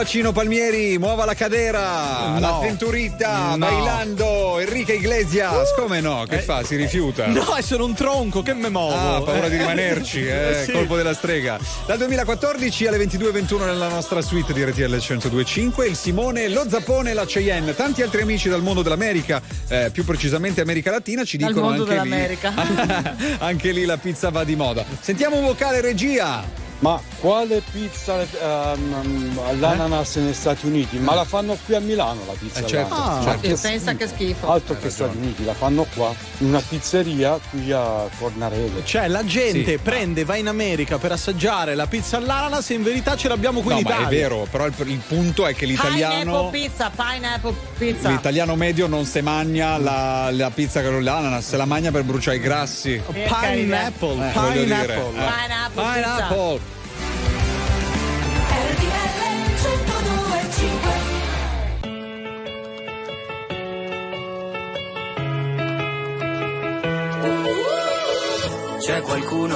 bacino Palmieri, muova la cadera, No. la cinturita, No. bailando, Enrique Iglesias, come no? Che fa? Si rifiuta? No, è solo un tronco, che me muovo. Ah, ha paura di Eh. rimanerci, eh, Sì. colpo della strega. Dal 2014 alle 22.21 nella nostra suite di RTL 102.5 il Simone, lo Zappone la Cheyenne. Tanti altri amici dal mondo dell'america, eh, più precisamente America Latina, ci Dal dicono mondo anche dell'America. lì. anche lì la pizza va di moda. Sentiamo un vocale regia. Ma quale pizza ehm, all'ananas negli Stati Uniti? Ma la fanno qui a Milano la pizza Eh, certo, all'ananas. Ah, Ma che pensa che schifo. Altro che Stati Uniti, la fanno qua, in una pizzeria qui a Cornarello. Cioè, la gente Sì. prende, va in America per assaggiare la pizza all'ananas e in verità ce l'abbiamo qui No, in ma Italia. è vero, però il, il punto è che l'italiano. Pineapple pizza, pineapple pizza. L'italiano medio non se magna la, la pizza con l'ananas, se la magna per bruciare i grassi. Pineapple, Eh, voglio dire, pineapple. eh. Pineapple pizza. Pineapple.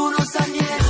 Scipio nessuno sa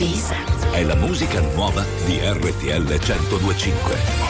Condivisa. È la musica nuova di RTL 1025.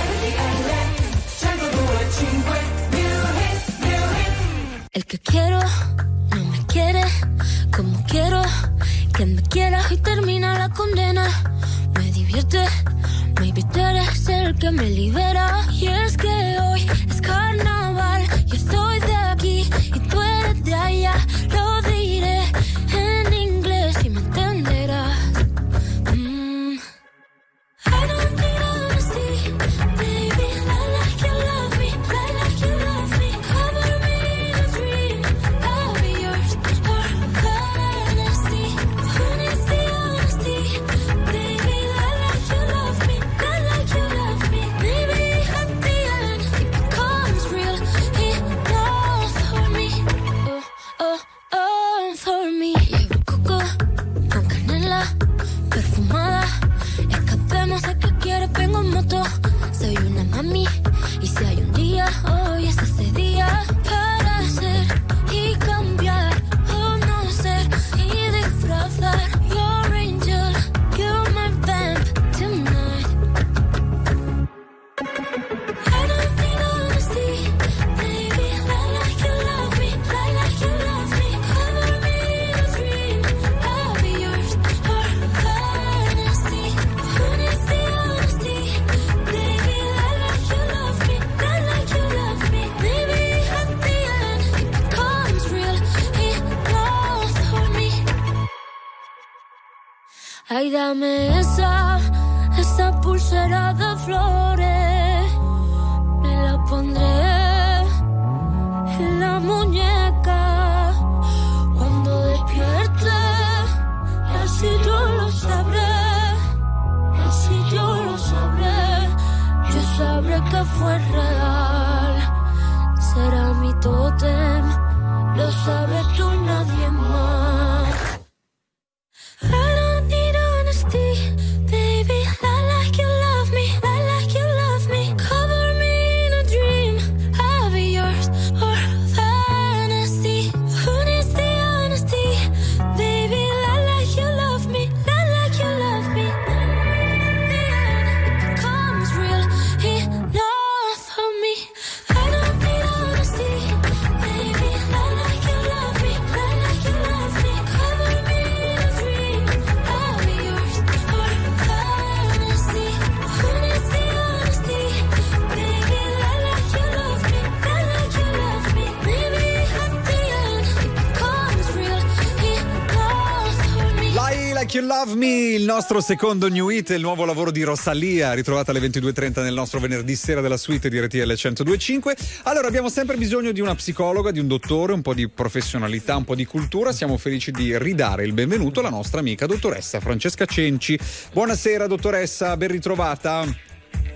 Nostro secondo new hit, il nuovo lavoro di Rosalia, ritrovata alle 22.30 nel nostro venerdì sera della suite di RTL 1025. Allora, abbiamo sempre bisogno di una psicologa, di un dottore, un po' di professionalità, un po' di cultura. Siamo felici di ridare il benvenuto alla nostra amica dottoressa Francesca Cenci. Buonasera dottoressa, ben ritrovata.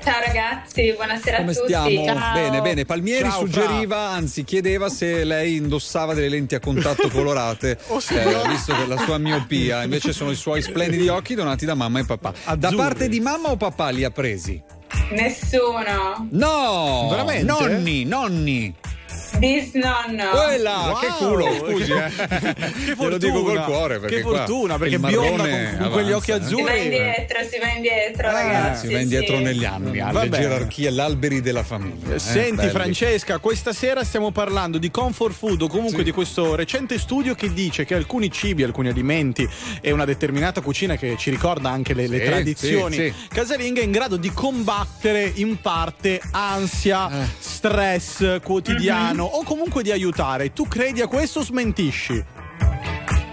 Ciao ragazzi, buonasera Come a tutti. stiamo? Bene, bene. Palmieri Ciao, suggeriva, anzi chiedeva se lei indossava delle lenti a contatto colorate, Oh, eh, signore. visto che la sua miopia, invece sono i suoi splendidi occhi donati da mamma e papà. Da Azzurri. parte di mamma o papà li ha presi? Nessuno. No! Veramente? Nonni, nonni! Disnonno. Quella, che culo, scusi, eh. Che Te lo dico col cuore perché che fortuna, perché il bionda con, con quegli occhi eh. Si va azzurri. indietro, si va indietro, Ah, ragazzi. si va indietro sì. negli anni, alle Vabbè. gerarchie, agli alberi della famiglia. eh, Senti belli. Francesca, questa sera stiamo parlando di comfort food o comunque di questo recente studio che dice che alcuni cibi, alcuni alimenti e una determinata cucina che ci ricorda anche le, le Sì, tradizioni sì, sì. casalinghe è in grado di combattere in parte ansia, Eh. stress quotidiano o comunque di aiutare. Tu credi a questo o smentisci?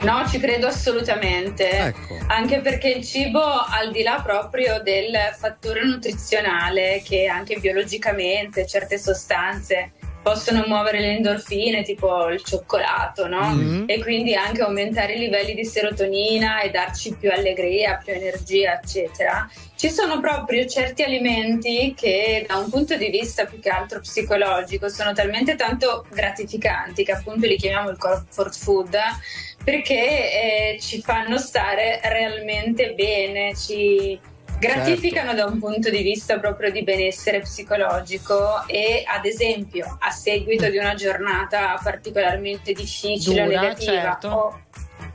No, ci credo assolutamente. Ecco. Anche perché il cibo, al di là proprio del fattore nutrizionale, che anche biologicamente certe sostanze possono muovere le endorfine, tipo il cioccolato, no? Mhm. E quindi anche aumentare i livelli di serotonina e darci più allegria, più energia, eccetera. Ci sono proprio certi alimenti che da un punto di vista più che altro psicologico sono talmente tanto gratificanti che appunto li chiamiamo il comfort food perché eh, ci fanno stare realmente bene, ci gratificano da un punto di vista proprio di benessere psicologico e ad esempio a seguito di una giornata particolarmente difficile o Dura, negativa certo. o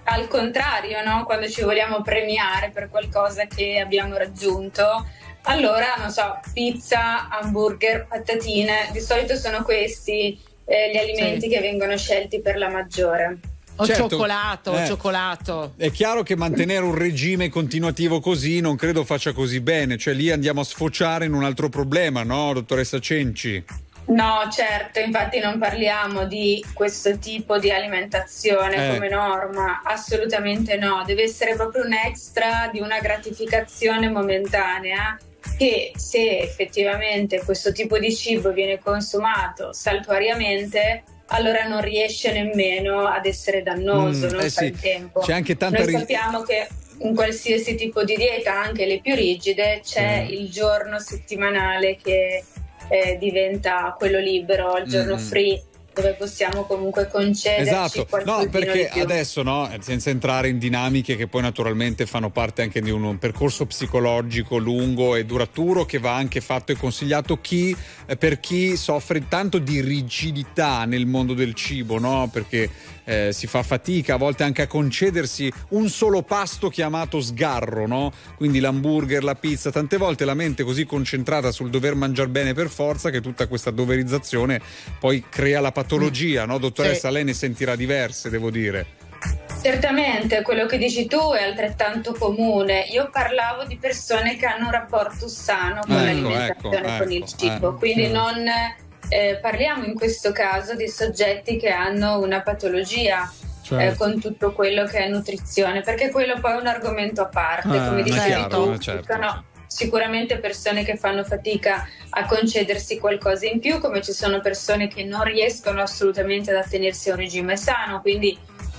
al contrario, no? quando ci vogliamo premiare per qualcosa che abbiamo raggiunto, allora, non so, pizza, hamburger, patatine, di solito sono questi eh, gli alimenti Sì. che vengono scelti per la maggiore. O Certo, cioccolato, o eh, cioccolato. È chiaro che mantenere un regime continuativo così non credo faccia così bene, cioè lì andiamo a sfociare in un altro problema, no, dottoressa Cenci? No, certo, infatti non parliamo di questo tipo di alimentazione Eh. come norma, assolutamente no, deve essere proprio un extra di una gratificazione momentanea che se effettivamente questo tipo di cibo viene consumato saltuariamente, allora non riesce nemmeno ad essere dannoso, Mm, non eh fa sì, il tempo. c'è anche tanta Noi ri- sappiamo che in qualsiasi tipo di dieta, anche le più rigide, c'è Mm. il giorno settimanale che eh, diventa quello libero, il giorno Mm. free, dove possiamo comunque concederci Esatto, no, perché adesso, no, senza entrare in dinamiche che poi naturalmente fanno parte anche di un percorso psicologico lungo e duraturo che va anche fatto e consigliato chi, eh, per chi soffre tanto di rigidità nel mondo del cibo, no? Perché eh, si fa fatica a volte anche a concedersi un solo pasto chiamato sgarro, no? Quindi l'hamburger, la pizza, tante volte la mente è così concentrata sul dover mangiare bene per forza che tutta questa doverizzazione poi crea la patologia, no? Dottoressa, Sì. lei ne sentirà diverse, devo dire. Certamente quello che dici tu è altrettanto comune. Io parlavo di persone che hanno un rapporto sano con Ecco, l'alimentazione, ecco, con il ecco, cibo, eh, quindi sì. non eh, parliamo in questo caso di soggetti che hanno una patologia. Certo. eh, con tutto quello che è nutrizione, perché quello poi è un argomento a parte, Ah, come dicevi chiaro, tu, eh, certo, sono sicuramente persone che fanno fatica a concedersi qualcosa in più, come ci sono persone che non riescono assolutamente ad attenersi a un regime sano, quindi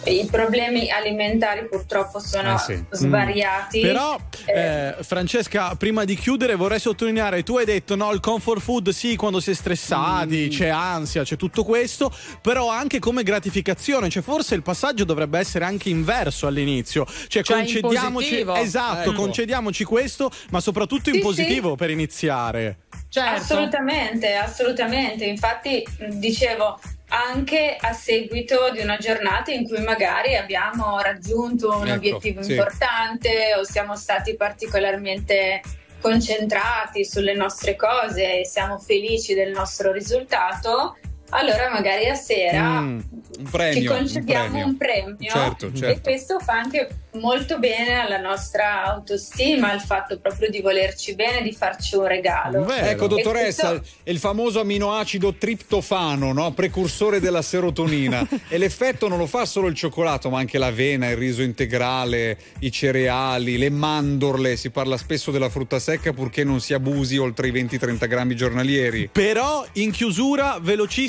i problemi alimentari purtroppo sono Eh sì. svariati. Mm. Però, eh, Francesca, prima di chiudere vorrei sottolineare, tu hai detto no, il comfort food sì, quando si è stressati, c'è ansia, c'è tutto questo, però anche come gratificazione, cioè forse il passaggio dovrebbe essere anche inverso all'inizio, cioè, Cioè concediamoci, esatto, Ecco. concediamoci questo, ma soprattutto in Sì, positivo per iniziare. Certo. Assolutamente, assolutamente. Infatti, dicevo, anche a seguito di una giornata in cui magari abbiamo raggiunto un Ecco, obiettivo sì. importante o siamo stati particolarmente concentrati sulle nostre cose e siamo felici del nostro risultato, allora magari a sera Mm, un premio, ci concediamo un un premio. premio, Certo, e certo. questo fa anche molto bene alla nostra autostima, il fatto proprio di volerci bene, di farci un regalo. Ecco, E dottoressa, questo- il famoso aminoacido triptofano, no? precursore della serotonina. e l'effetto non lo fa solo il cioccolato, ma anche l'avena, il riso integrale, i cereali, le mandorle. Si parla spesso della frutta secca purché non si abusi oltre i 20-30 grammi giornalieri. Però in chiusura,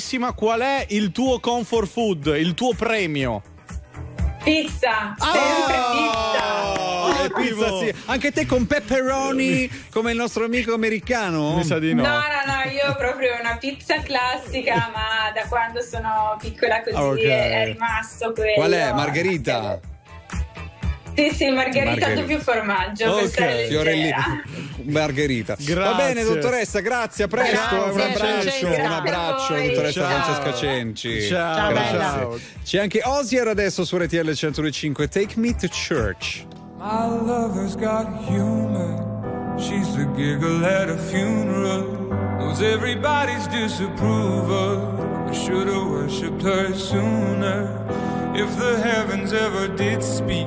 velocissima, qual è il tuo comfort food, il tuo premio? Pizza, Ah! sempre pizza. Oh, pizza, sì. Anche te con pepperoni come il nostro amico americano? Mi sa di No, no, no, io ho proprio una pizza classica, ma da quando sono piccola così Ah, ok. è rimasto quello. Qual è? Margherita? Sì, sì, margherita, Margherita. doppio formaggio. leggera. Fiorellini, Margherita. Va Grazie. bene, dottoressa, grazie, a presto. Grazie, un abbraccio, un abbraccio, dottoressa Ciao. Francesca Cenci. Ciao, Ciao, Grazie. C'è anche Osier adesso su RTL 105. Take me to church. My lover's got humor. She's the giggle at a funeral. Knows everybody's disapproval. I should have worshipped her sooner. If the heavens ever did speak,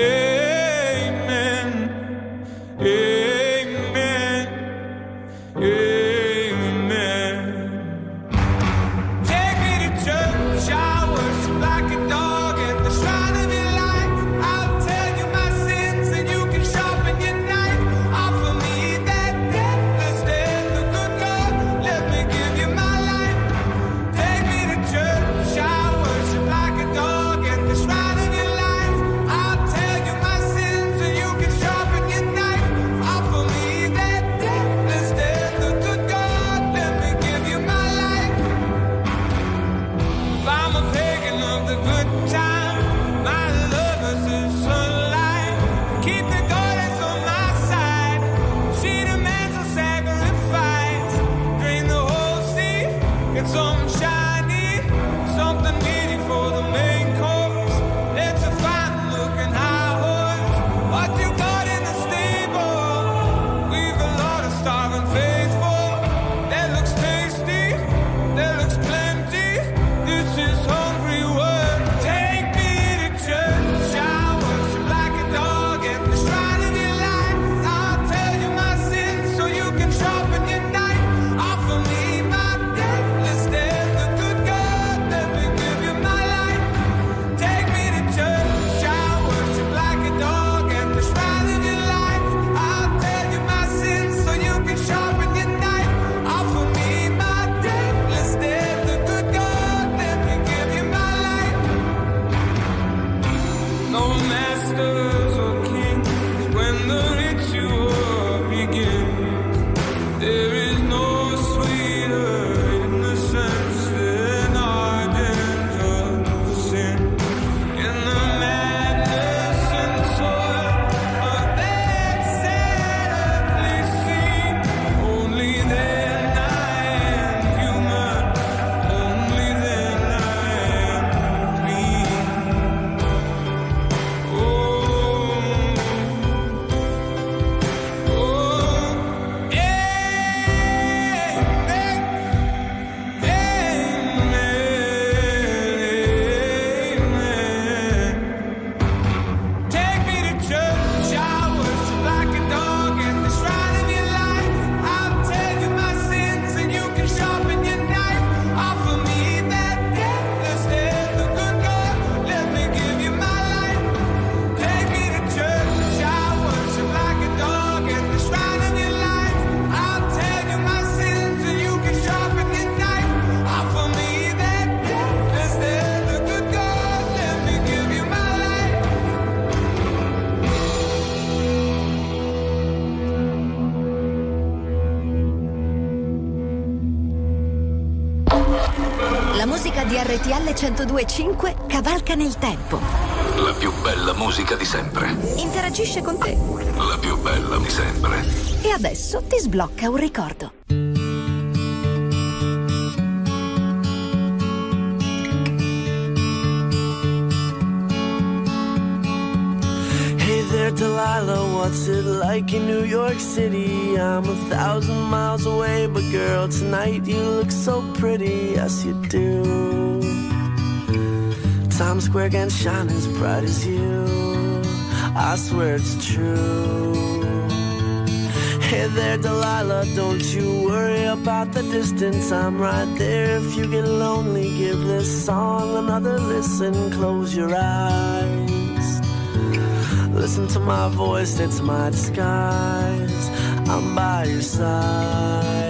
Yeah. Nel tempo. La più bella musica di sempre. Interagisce con te. La più bella di sempre. E adesso ti sblocca un ricordo. Hey there, Delilah, what's it like in New York City? I'm a thousand miles away, but girl, tonight you look so pretty, yes you do. Times Square can shine as bright as you, I swear it's true. Hey there, Delilah, don't you worry about the distance. I'm right there. If you get lonely, give this song another listen. Close your eyes. Listen to my voice, it's my disguise. I'm by your side.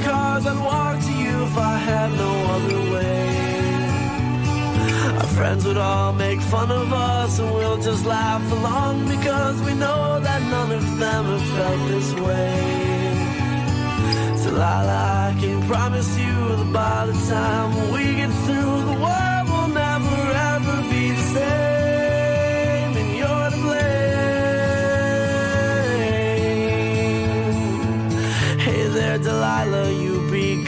cars. I'd walk to you if I had no other way. Our friends would all make fun of us, and we'll just laugh along because we know that none of them have felt this way. Delilah, I can promise you that by the time we get through, the world will never ever be the same, and you're to blame. Hey there, Delilah, you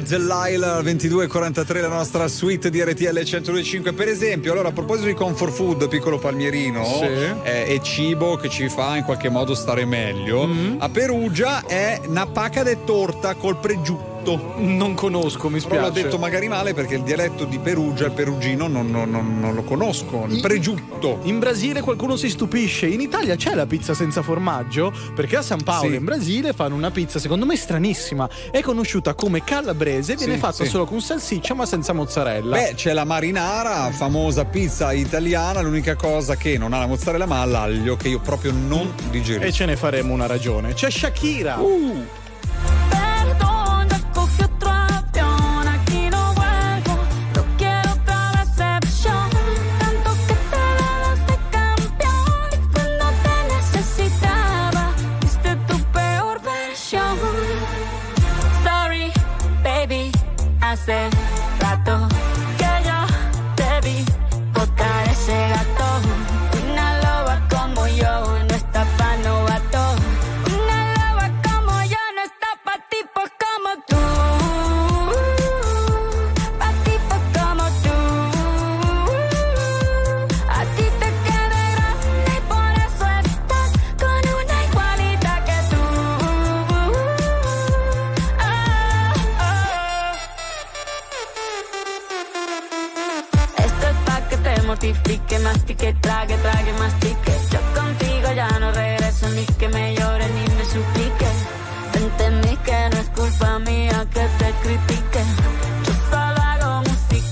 Dear Delilah 22.43 la nostra suite di RTL 102.5 per esempio allora a proposito di comfort food piccolo palmierino Sì. eh, e cibo che ci fa in qualche modo stare meglio Mm-hmm. a Perugia è una paca de torta col pregiutto non conosco mi però l'ho spiace detto magari male perché il dialetto di Perugia il perugino non, non- non- non lo conosco il pregiutto In Brasile qualcuno si stupisce, in Italia c'è la pizza senza formaggio? Perché a San Paolo Sì. in Brasile fanno una pizza secondo me stranissima, è conosciuta come calabrese, viene Sì, fatta sì. solo con salsiccia ma senza mozzarella. Beh, c'è la marinara, famosa pizza italiana. L'unica cosa che non ha la mozzarella, ma ha l'aglio, che io proprio non digerisco. e ce ne faremo una ragione. C'è Shakira. Uh.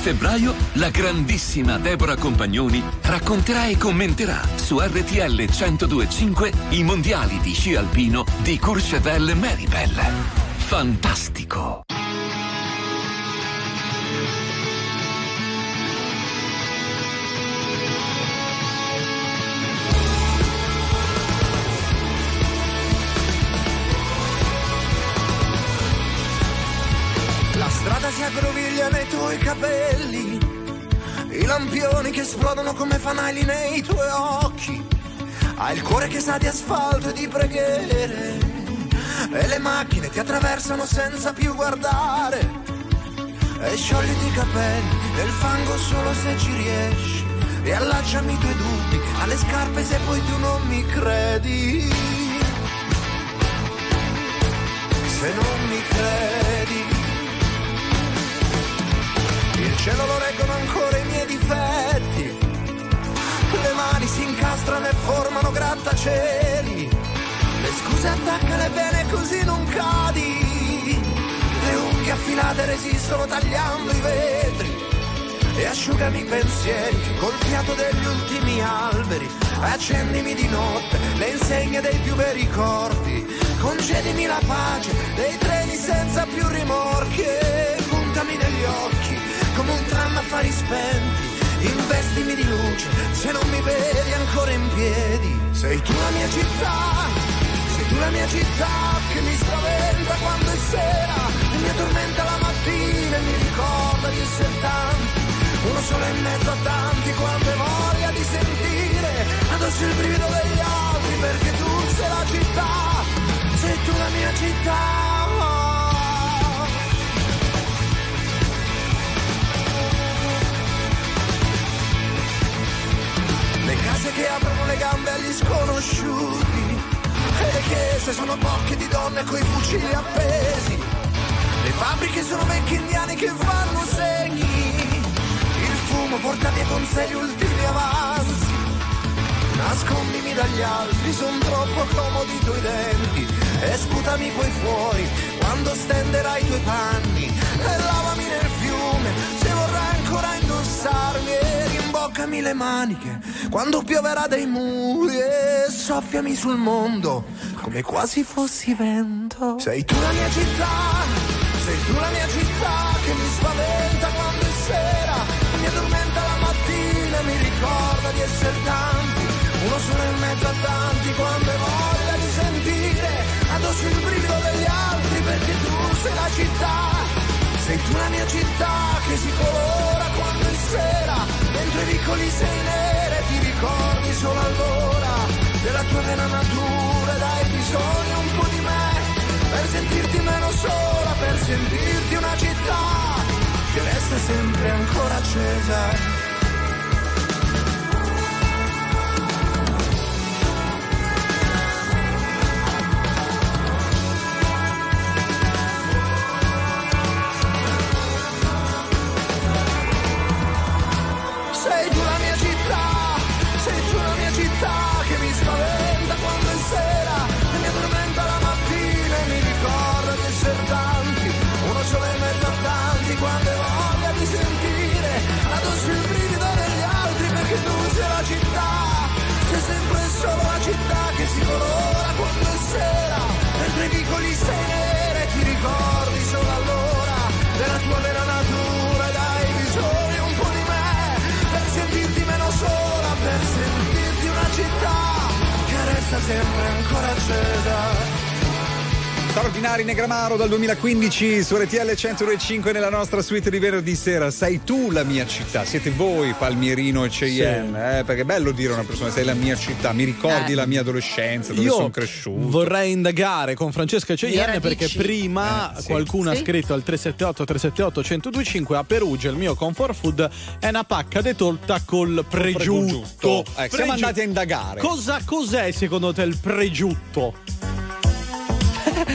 Febbraio la grandissima Deborah Compagnoni racconterà e commenterà su RTL 1025 i mondiali di sci alpino di Courchevel Meribel. Fantastico! Si aggroviglia nei tuoi capelli, i lampioni che esplodono come fanali nei tuoi occhi. Hai il cuore che sa di asfalto e di preghiere, e le macchine ti attraversano senza più guardare. E sciogliti i capelli nel fango solo se ci riesci, e allacciami i tuoi dubbi alle scarpe se poi tu non mi credi. Se non mi credi. Cielo lo reggono ancora i miei difetti. Le mani si incastrano e formano grattacieli. Le scuse attaccale bene così non cadi. Le unghie affilate resistono tagliando i vetri. E asciugami i pensieri col fiato degli ultimi alberi. Accendimi di notte le insegne dei più bei ricordi. Concedimi la pace dei treni senza più rimorchi. Puntami negli occhi come un tram a fari spenti. Investimi di luce se non mi vedi ancora in piedi. Sei tu la mia città, sei tu la mia città che mi spaventa quando è sera e mi addormenta la mattina e mi ricorda di essere tanti. Uno solo in mezzo a tanti quando hai voglia di sentire addosso il brivido degli altri perché tu sei la città, sei tu la mia città. Case che aprono le gambe agli sconosciuti e le chiese sono bocche di donne coi fucili appesi. Le fabbriche sono vecchi indiani che fanno segni. Il fumo porta via con sé gli ultimi avanzi. Nascondimi dagli altri, son troppo comodi i tuoi denti. E sputami poi fuori quando stenderai i tuoi panni. E lavami nel fiume se vorrai ancora indossarmi. Rimboccami le maniche quando pioverà dai muri. E soffiami sul mondo come quasi fossi vento. Sei tu la mia città, sei tu la mia città che mi spaventa quando è sera. Mi addormenta la mattina, mi ricorda di essere tanti. uno solo in mezzo a tanti quando hai voglia di sentire addosso il brivido degli altri perché tu sei la città, sei tu la mia città che si colora quando è sera, dentro i vicoli sei nera e ti ricordi solo allora della tua vera natura, dai bisogno un po' di me per sentirti meno sola, per sentirti una città che resta sempre ancora accesa. Città che si colora quando è sera, mentre i vicoli sei nera e ti ricordi solo allora della tua vera natura, dai bisogno un po' di me per sentirti meno sola, per sentirti una città che resta sempre ancora accesa. Straordinari Negramaro dal 2015 su RTL 105 nella nostra suite di venerdì sera. Sei tu la mia città, siete voi Palmierino e Cheyenne. Eh, perché è bello dire a una persona sei la mia città, mi ricordi Eh. la mia adolescenza, dove Io sono cresciuto. vorrei indagare con Francesca radici. perché prima Eh, sì. qualcuno Sì. ha scritto al 378 378 1025 a Perugia il mio comfort food è una pacca di torta col pregiutto. Ecco, siamo Pregiu- andati a indagare. Cosa cos'è secondo te il pregiutto?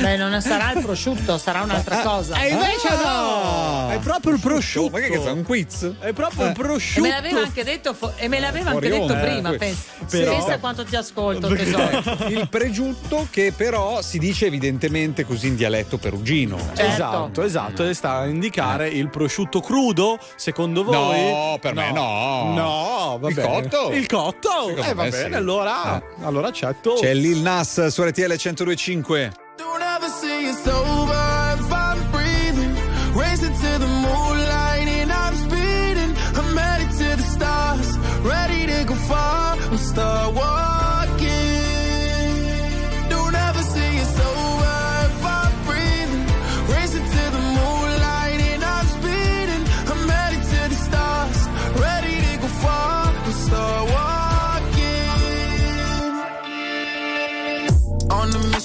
Beh, non sarà il prosciutto, sarà un'altra cosa. E invece Ah! no! È proprio il prosciutto. Ma che è un quiz? È proprio Eh. il E prosciutto. me l'aveva anche detto, fo- e me l'aveva anche detto onda, prima, eh. pensa. Però- Pensa quanto ti ascolto, tesoro. il pregiutto che però si dice evidentemente così in dialetto perugino. Certo. Esatto, esatto, e sta a indicare il prosciutto crudo, secondo voi? No, per me no. No, va Il bene. cotto? Il cotto? Secondo Eh, va bene, sì. allora, allora accetto. C'è Lil Nas su RTL 1025. Don't ever say it's over if I'm breathing. Racing to the moonlight and I'm speeding. I'm headed to the stars, ready to go far. I'll start walking.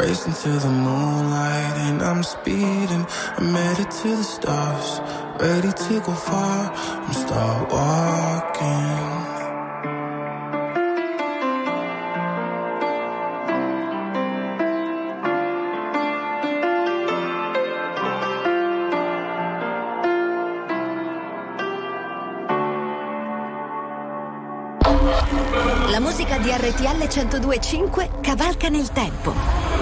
racing to the moonlight, and I'm speeding. I'm headed to the stars, ready to go far. I'm start walking. La musica di RTL 1025 cavalca nel tempo.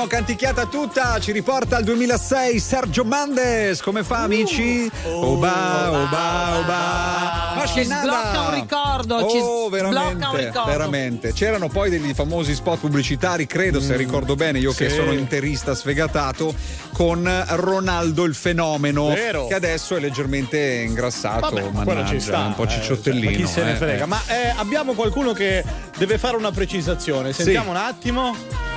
L'abbiamo canticchiata tutta, ci riporta al 2006 Sergio Mendes, come fa amici? Oba, oba, oba. Ma Ci che sblocca un ricordo, Oh, veramente, un ricordo. veramente. C'erano poi degli famosi spot pubblicitari, credo, se ricordo bene, io che sì. sono interista sfegatato, con Ronaldo il fenomeno, Vero. che adesso è leggermente ingrassato, Vabbè, mannaggia, ci sta, un po' eh, cicciottellino. ma chi se ne eh, frega. eh. Ma eh, abbiamo qualcuno che deve fare una precisazione. Sentiamo un attimo.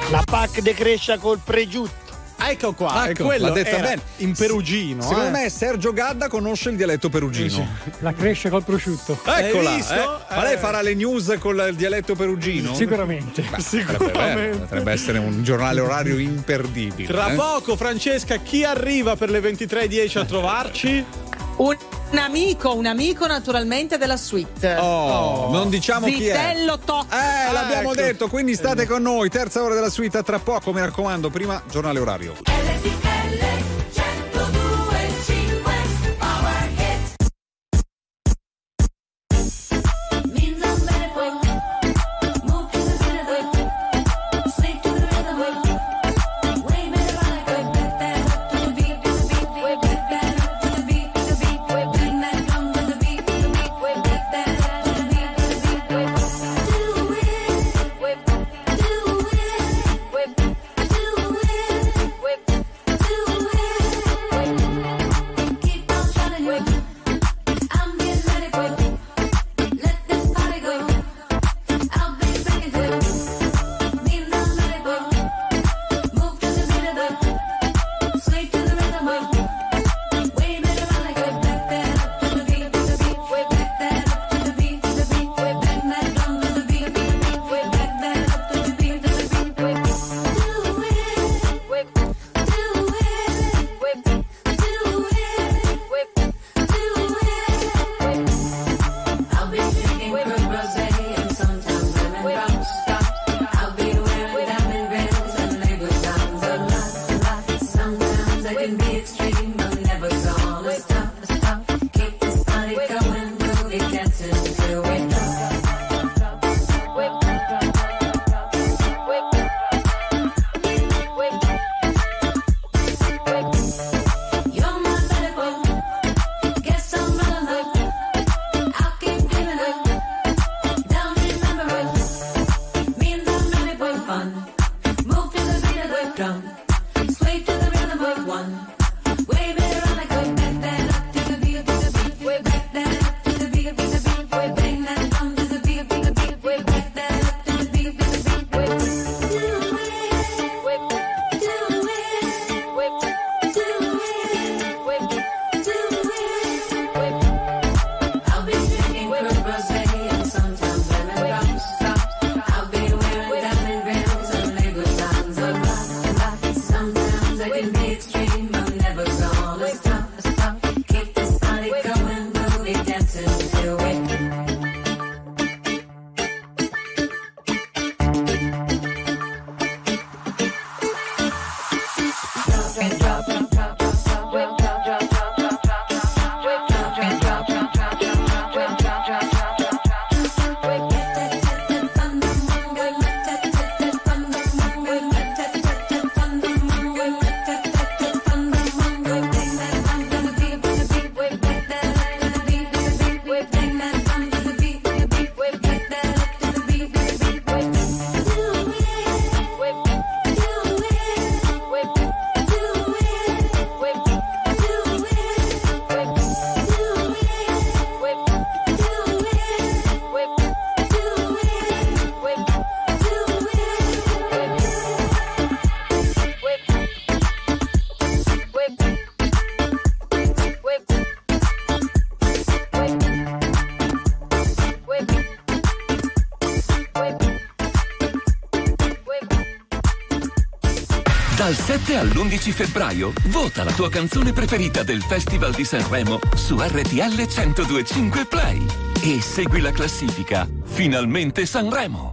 La PAC decresce col pregiutto. Ecco qua, è Ecco, quello l'ha detta bene. in perugino. Secondo eh. me Sergio Gadda conosce il dialetto perugino. La cresce col prosciutto. Eccola, Hai visto? eh? Ma lei farà le news con il dialetto perugino? Sicuramente. Potrebbe, vero, potrebbe essere un giornale orario imperdibile. Tra eh? poco, Francesca, chi arriva per le 23.10 a trovarci? Un, un amico, un amico naturalmente della suite. Oh, non diciamo chi è. Vitello Tocco. Eh, l'abbiamo Ecco. detto, quindi state con noi. Terza ora della suite tra poco, mi raccomando. Prima giornale orario. 7 all'11 febbraio vota la tua canzone preferita del Festival di Sanremo su RTL 1025 Play e segui la classifica Finalmente Sanremo.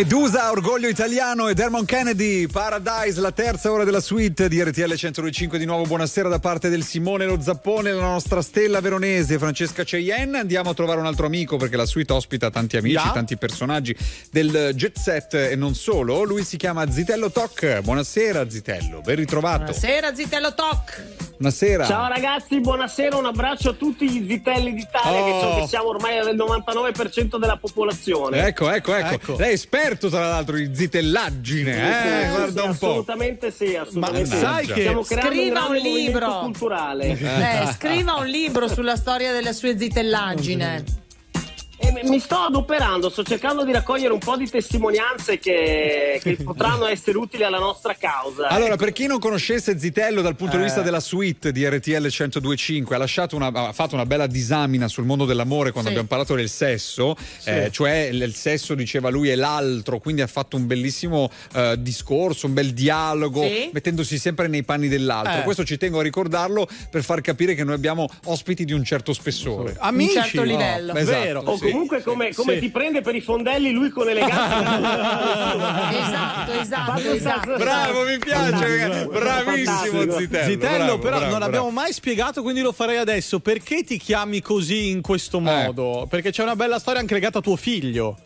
Medusa, orgoglio italiano e Dermon Kennedy, Paradise, la terza ora della suite di RTL 105. Di nuovo buonasera da parte del Simone Lo Zappone, la nostra stella veronese Francesca Cheyenne. Andiamo a trovare un altro amico perché la suite ospita tanti amici, Ya. tanti personaggi del jet set e non solo. Lui si chiama Zitello Toc. Buonasera Zitello, ben ritrovato. Buonasera, Zitello Toc. Buonasera. Ciao ragazzi, buonasera, un abbraccio a tutti gli zitelli d'Italia che, so Oh. che siamo ormai al 99% della popolazione. Ecco, ecco, ecco, Lei è esperto tra l'altro di zitellaggine, eh? Sì, Guarda sì, un po'. Assolutamente sì, assolutamente Ma sì. sai che- Stiamo Scriva un, un libro. culturale. Eh, scriva un libro sulla storia delle sue zitellaggine. E mi- sto adoperando, sto cercando di raccogliere un po' di testimonianze che, che potranno essere utili alla nostra causa. Allora, per chi non conoscesse Zitello dal punto di Eh. vista della suite di RTL 1025, ha, lasciato una, ha fatto una bella disamina sul mondo dell'amore quando Sì. abbiamo parlato del sesso, eh, cioè il, sesso, diceva lui, è l'altro, quindi ha fatto un bellissimo eh, discorso, un bel dialogo, Sì. mettendosi sempre nei panni dell'altro. Eh. Questo ci tengo a ricordarlo per far capire che noi abbiamo ospiti di un certo spessore. Amici. Un certo livello. esatto, o sì. Comunque come, come Sì. ti prende per i fondelli lui con eleganza. esatto, esatto, esatto. Bravo, mi piace, bravissimo. Zitello. Zitello, però bravo, non bravo. abbiamo mai spiegato, quindi lo farei adesso. Perché ti chiami così in questo Eh. modo? Perché c'è una bella storia anche legata a tuo figlio.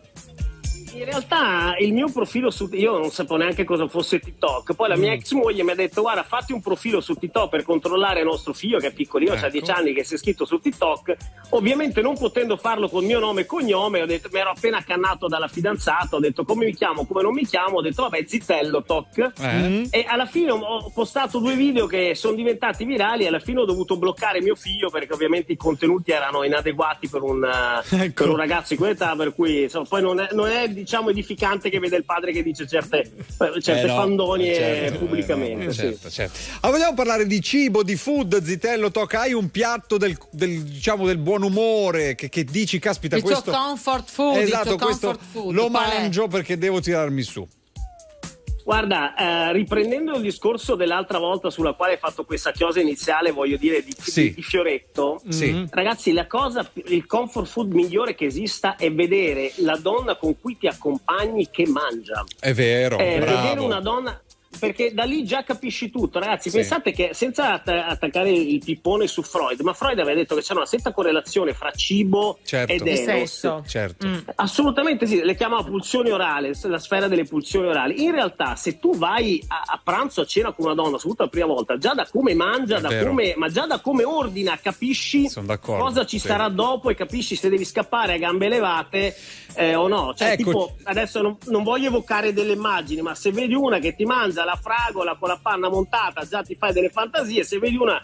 In realtà il mio profilo su io non sapevo neanche cosa fosse TikTok. Poi la mia Mm. ex moglie mi ha detto: Guarda, fatti un profilo su TikTok per controllare nostro figlio, che è piccolino, ha Ecco. 10 anni, che si è iscritto su TikTok. Ovviamente, non potendo farlo con mio nome e cognome, ho detto, mi ero appena accannato dalla fidanzata. Ho detto come mi chiamo, come non mi chiamo. Ho detto, vabbè, zitello, toc. Eh? E alla fine ho- postato due video che sono diventati virali. E alla fine ho dovuto bloccare mio figlio perché ovviamente i contenuti erano inadeguati per un, Ecco. per un ragazzo di quell'età. Per cui insomma, poi non è, non è, diciamo edificante che vede il padre che dice certe, eh, certe Eh no, fandonie certo, pubblicamente. eh no, sì. certo, certo. Ah, vogliamo parlare di cibo, di food, Zitello, tocca, hai un piatto del, del, diciamo, del buon umore che, che dici, caspita, Il tuo questo... comfort food, Esatto, questo comfort food. lo mangio perché devo tirarmi su. Guarda, eh, riprendendo il discorso dell'altra volta sulla quale hai fatto questa chiosa iniziale, voglio dire di, Sì. di- di Fioretto, Sì. ragazzi, la cosa, il comfort food migliore che esista è vedere la donna con cui ti accompagni che mangia. È vero, Eh, vedere una donna perché da lì già capisci tutto, ragazzi. Sì. Pensate che senza att- attaccare il pippone su Freud, ma Freud aveva detto che c'è una stretta correlazione fra cibo Certo. ed E eros. sesso. Certo. Mm. Assolutamente sì, le chiamava pulsione orale, la sfera delle pulsioni orali. In realtà, se tu vai a, a pranzo, a cena con una donna, soprattutto la prima volta, già da come mangia, da come, ma già da come ordina, capisci Sono d'accordo, cosa ci sì. sarà dopo e capisci se devi scappare a gambe levate eh, o no. Cioè, Ecco. tipo, adesso non, non voglio evocare delle immagini, ma se vedi una che ti mangia la fragola con la panna montata, già ti fai delle fantasie. Se vedi una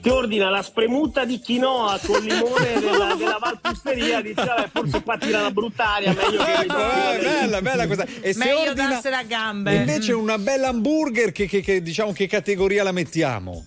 ti ordina la spremuta di quinoa con limone della, della Valpusteria, dice vabbè, forse qua tira la brutta aria, meglio che Eh, bella, bella questa. E se Meglio ordina darsela a gambe. invece una bella hamburger, che, che- che, diciamo che categoria la mettiamo?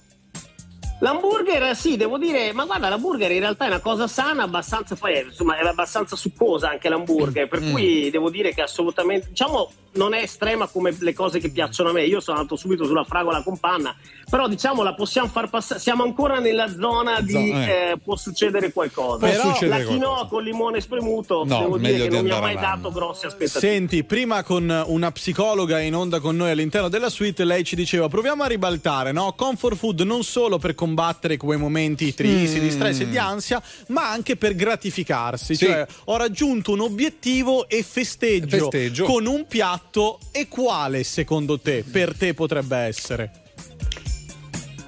L'hamburger, sì, devo dire, ma guarda, l'hamburger in realtà è una cosa sana, abbastanza, poi è, insomma, è abbastanza succosa anche l'hamburger, per Mm. cui devo dire che assolutamente, diciamo, non è estrema come le cose che piacciono a me. Io sono andato subito sulla fragola con panna, però diciamo la possiamo far passare, siamo ancora nella zona di eh. eh, può succedere qualcosa. Può succedere la quinoa qualcosa. con limone spremuto, No, devo meglio dire che di non mi ha andare mai avanti. dato grosse aspettative. Senti, prima con una psicologa in onda con noi all'interno della suite, lei ci diceva: proviamo a ribaltare, no? Comfort food non solo per combattere quei momenti tristi, Mm. di stress e di ansia, ma anche per gratificarsi. Sì. Cioè, ho raggiunto un obiettivo e festeggio, Festeggio. con un piatto. E quale secondo te, per te, potrebbe essere?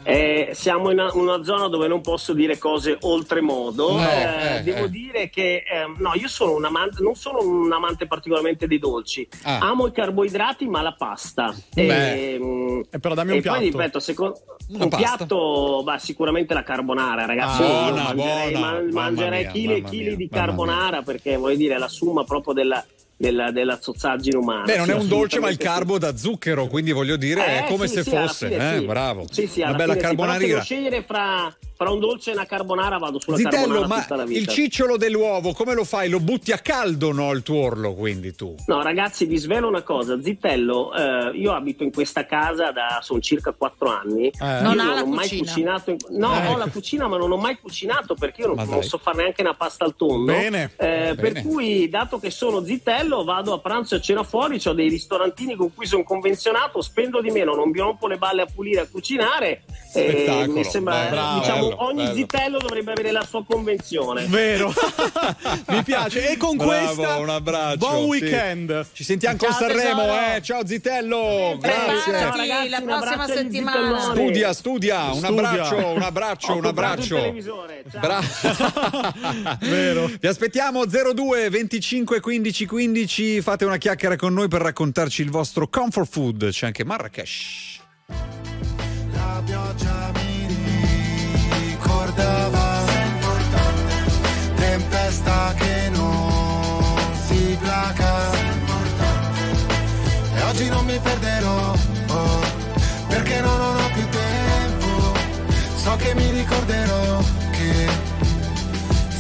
Eh, siamo in una, una zona dove non posso dire cose oltremodo. No, Eh, eh, devo eh. dire che ehm, no, io sono un amante, non sono un amante particolarmente dei dolci. Ah. Amo i carboidrati, ma la pasta. Beh. Ehm, E però dammi un e poi piatto. ripeto, secondo un pasta. piatto, bah, sicuramente la carbonara, ragazzi. Ah, buona, mangerei, buona. man- mangerei mia, chili e chili mia, di carbonara perché voglio dire, la summa proprio della, della, della zozzaggine umana. Beh, non Sì, è un dolce, ma il sì. carbo da zucchero, quindi voglio dire, è Eh, come sì, se sì, fosse, fine eh, sì. bravo. Sì, sì, Una bella fine sì, carbonarina. devo scegliere fra, fra un dolce e una carbonara vado sulla Zitello, carbonara ma tutta la vita. il cicciolo dell'uovo come lo fai? Lo butti a caldo, no? Il tuo orlo, quindi tu. No, ragazzi, vi svelo una cosa. Zitello, eh, io abito in questa casa da sono circa quattro anni. Io Non non ha la ho mai cucina. cucinato. in- No, Eh. ho la cucina, ma non ho mai cucinato perché io non, Ma non dai. so fare neanche una pasta al tonno. Bene. Eh, Per Bene. cui, dato che sono zitello, vado a pranzo e a cena fuori, ho dei ristorantini con cui sono convenzionato, spendo di meno, non vi rompo le balle a pulire, a cucinare. eh, Spettacolo. mi sembra, Beh, bravo, diciamo, bello, ogni bello. zitello dovrebbe avere la sua convenzione. Vero, mi piace. E con Bravo, questa, un abbraccio. buon sì. weekend. Ci sentiamo con Ciao, Sanremo, tesoro. eh. Ciao Zitello, grazie. ragazzi, la prossima settimana. Studia, studia, un Studia. abbraccio, un abbraccio, Ho un abbraccio. televisore. Ciao. Vero. Vi aspettiamo 02 25 15 15. Fate una chiacchiera con noi per raccontarci il vostro comfort food. C'è anche Marrakesh. La pioggia mi ricordava tempesta che non si placa. E oggi non mi perderò oh, perché non ho più tempo. So che mi ricorderò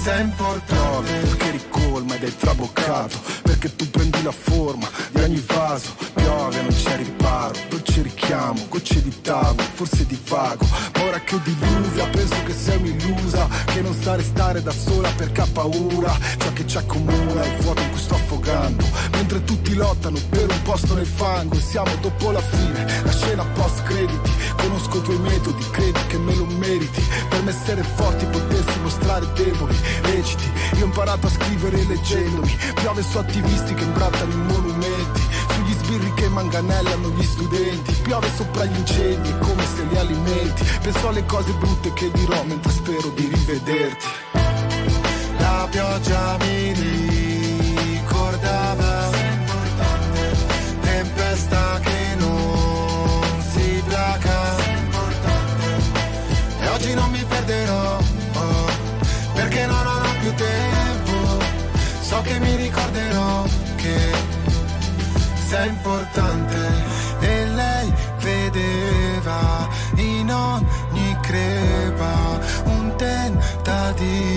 sei importante perché ricolma ed è traboccato perché tu prendi la forma di ogni vaso piove non c'è riparo dolce richiamo gocce di tavolo forse di vago ma ora che diluvia penso che sei un'illusa che non sa restare da sola perché ha paura ciò che ci accomuna è il vuoto in cui sto affogando mentre tutti lottano per un posto nel fango. E siamo dopo la fine la scena post crediti. Conosco i tuoi metodi credi che me lo meriti. Per me essere forti potessi mostrare deboli reciti. Io ho imparato a scrivere leggendomi. Piove su attivisti che imbrattano i monumenti. Sugli sbirri che manganellano gli studenti. Piove sopra gli incendi come se li alimenti. Penso alle cose brutte che dirò mentre spero di rivederti. La pioggia mi ricordava tempesta che non si placa. E oggi non mi perderò oh, perché non ho più tempo. So che mi ricorderò che sei importante. E lei vedeva in ogni crepa un tentativo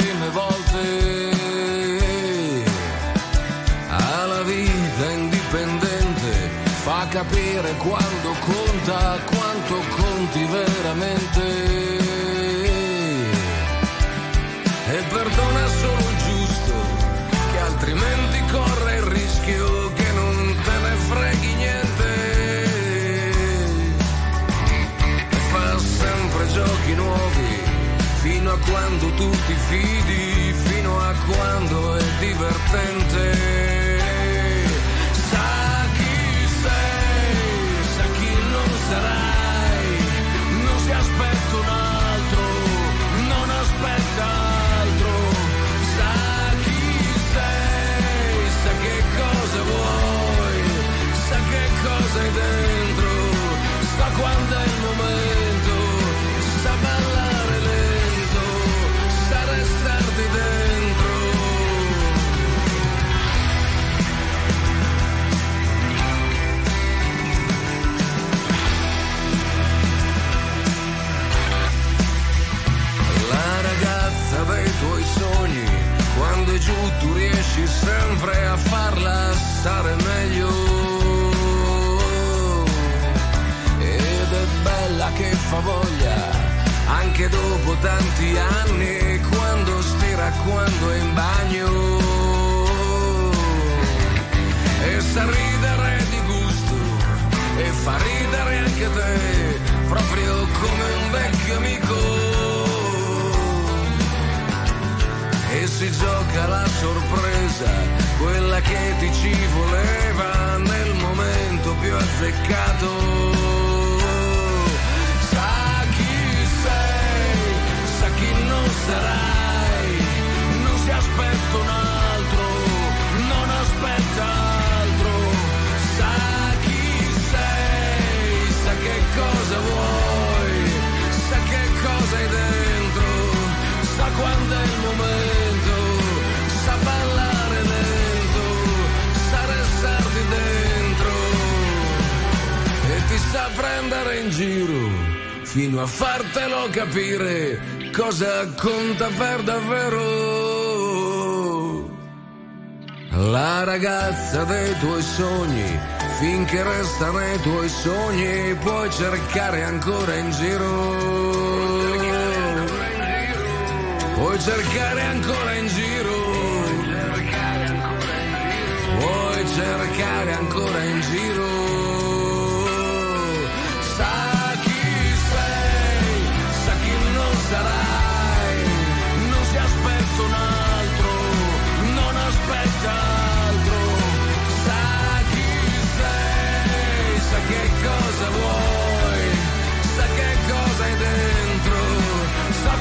prime volte. Ha la vita indipendente, fa capire quando conta, quanto conti veramente. Quando tu ti fidi, fino a quando è divertente. Giù tu riesci sempre a farla stare meglio. Ed è bella che fa voglia, anche dopo tanti anni, quando stira, quando è in bagno. E sa ridere di gusto, e fa ridere anche te, proprio come un vecchio amico si gioca la sorpresa, quella che ti ci voleva nel momento più azzeccato. Sa chi sei, sa chi non sarai, non si aspetta un altro, non aspetta altro. Sa chi sei, sa che cosa vuoi, sa che cosa hai dentro, sa quando è sa prendere in giro fino a fartelo capire cosa conta per davvero. La ragazza dei tuoi sogni, finché resta nei tuoi sogni, puoi cercare ancora in giro. Puoi cercare ancora in giro. Puoi cercare ancora in giro.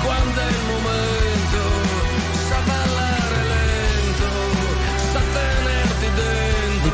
Quando è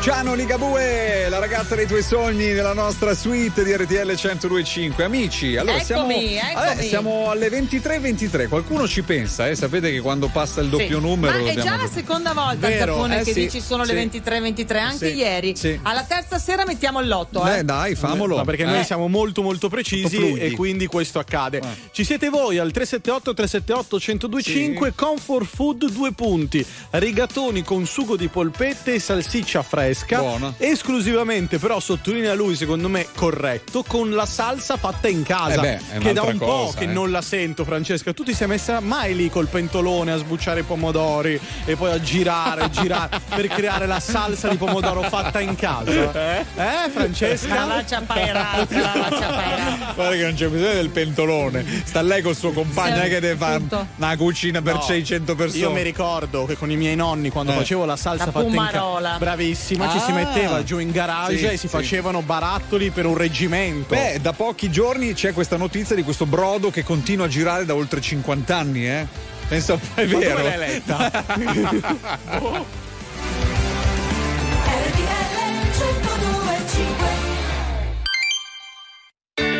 Luciano Ligabue, la ragazza dei tuoi sogni nella nostra suite di RTL 1025. Amici, allora siamo, Eccomi, eccomi. Vabbè, siamo alle 23.23. Qualcuno ci pensa, eh? sapete che quando passa il doppio Sì. numero. Ma è già la seconda volta Vero, Zappone eh che sì, dici sono le sì. 23-23, anche Sì, ieri. sì. Alla terza sera mettiamo il lotto. Eh. Eh, dai, famolo. Ma perché Eh. noi siamo molto molto precisi Molto e quindi questo accade. Ci siete voi al 378 378 1025 Comfort Food due punti. Rigatoni con sugo di polpette e salsiccia fresca. Buono. Esclusivamente però sottolinea lui secondo me corretto con la salsa fatta in casa. Eh beh, è che da un po' cosa, che eh. non la sento Francesca. Tu ti sei messa mai lì col pentolone a sbucciare i pomodori e poi a girare, girare per creare la salsa di pomodoro fatta in casa? Eh, Francesca? La lascia pairare, la lascia pairare. Guarda che non c'è bisogno del pentolone. Sta lei col suo compagno, Sì, che deve fare una cucina per No. 600 persone. Io mi ricordo che con i miei nonni, quando Eh. facevo la salsa La fatta in casa, bravissima, ci Ah. si metteva giù in garage Sì, e si sì. facevano barattoli per un reggimento. Beh, da pochi giorni c'è questa notizia di questo brodo che continua a girare da oltre 50 anni, eh? Po', è Ma vero. dove l'hai letta?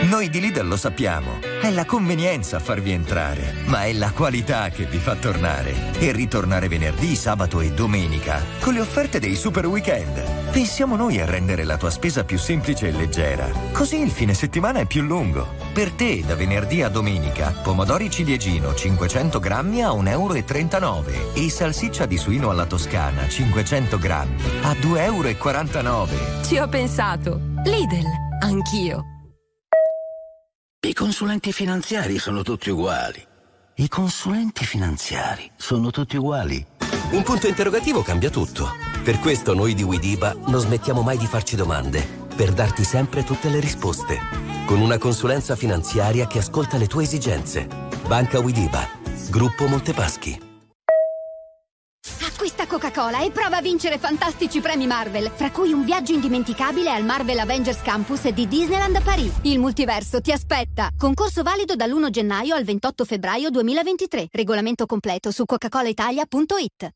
Noi di Lidl lo sappiamo. È la convenienza a farvi entrare, ma è la qualità che vi fa tornare. E ritornare venerdì, sabato e domenica con le offerte dei super weekend. Pensiamo noi a rendere la tua spesa più semplice e leggera. Così il fine settimana è più lungo. Per te, da venerdì a domenica, pomodori ciliegino 500 grammi a 1,39 euro e salsiccia di suino alla toscana 500 grammi a 2,49 euro. Ci ho pensato. Lidl, anch'io. I consulenti finanziari sono tutti uguali. I consulenti finanziari sono tutti uguali. Un punto interrogativo cambia tutto. Per questo noi di Widiba non smettiamo mai di farci domande, per darti sempre tutte le risposte. Con una consulenza finanziaria che ascolta le tue esigenze. Banca Widiba. Gruppo Montepaschi. Coca-Cola e prova a vincere fantastici premi Marvel, fra cui un viaggio indimenticabile al Marvel Avengers Campus di Disneyland Paris. Il multiverso ti aspetta. Concorso valido dall'1 gennaio al 28 febbraio 2023. Regolamento completo su coca-colaitalia.it.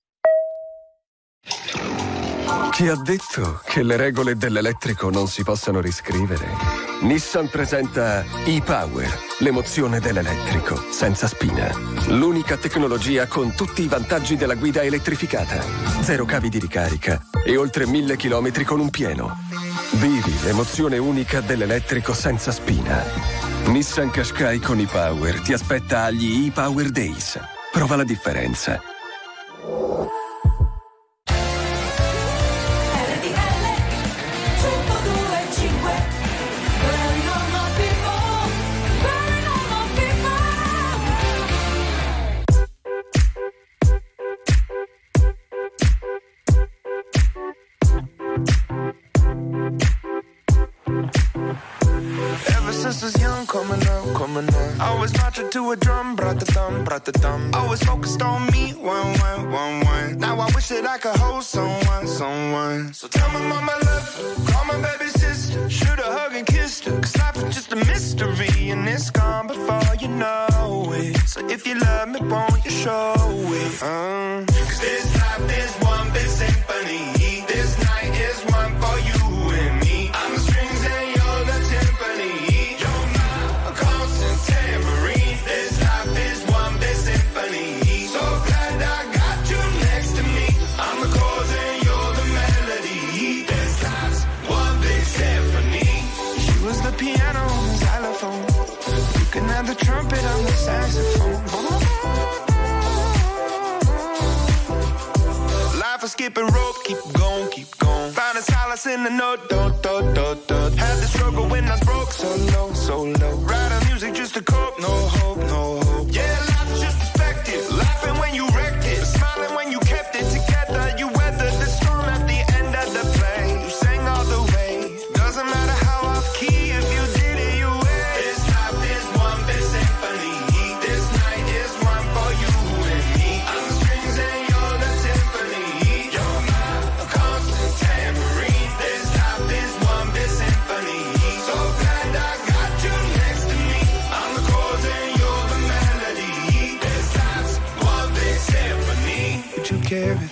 Chi ha detto che le regole dell'elettrico non si possano riscrivere? Nissan presenta e-Power, l'emozione dell'elettrico, senza spina. L'unica tecnologia con tutti i vantaggi della guida elettrificata. Zero cavi di ricarica e oltre mille chilometri con un pieno. Vivi l'emozione unica dell'elettrico senza spina. Nissan Qashqai con e-Power ti aspetta agli e-Power Days. Prova la differenza. The. Always focused on me, one, one, one, one. Now I wish that I could hold someone, someone. So tell my mama love call my baby sister. Shoot a hug and kiss her, cause life is just a mystery. And it's gone before you know it. So if you love me, won't you show it? Uh. Cause this life is saxophone. Life is skipping rope, keep going, keep going. Find a solace in the note, dot, dot, dot, dot. Had the struggle when I was broke, so low, so low. Writing music just to cope, no hope.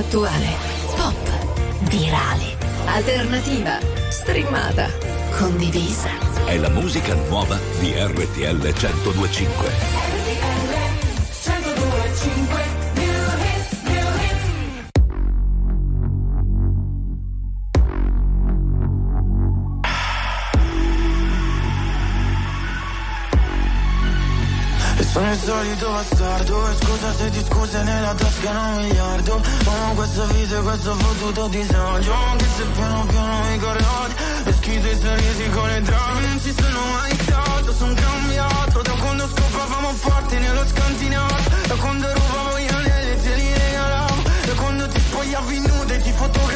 Attuale, pop, virale, alternativa, streamata, condivisa. È la musica nuova di RTL 1025. Sono il solito bastardo E scusa se ti scuse nella tasca un miliardo. Amo questa vita e questo fottuto disagio. Anche se piano piano mi corre odio E schifo i sorrisi con le drame Non ci sono mai stato, sono cambiato. Da quando scopavamo forte nello scantinato Da quando rubavo gli anelli e te li regalavo. Da quando ti spogliavi nuda e ti fotografavo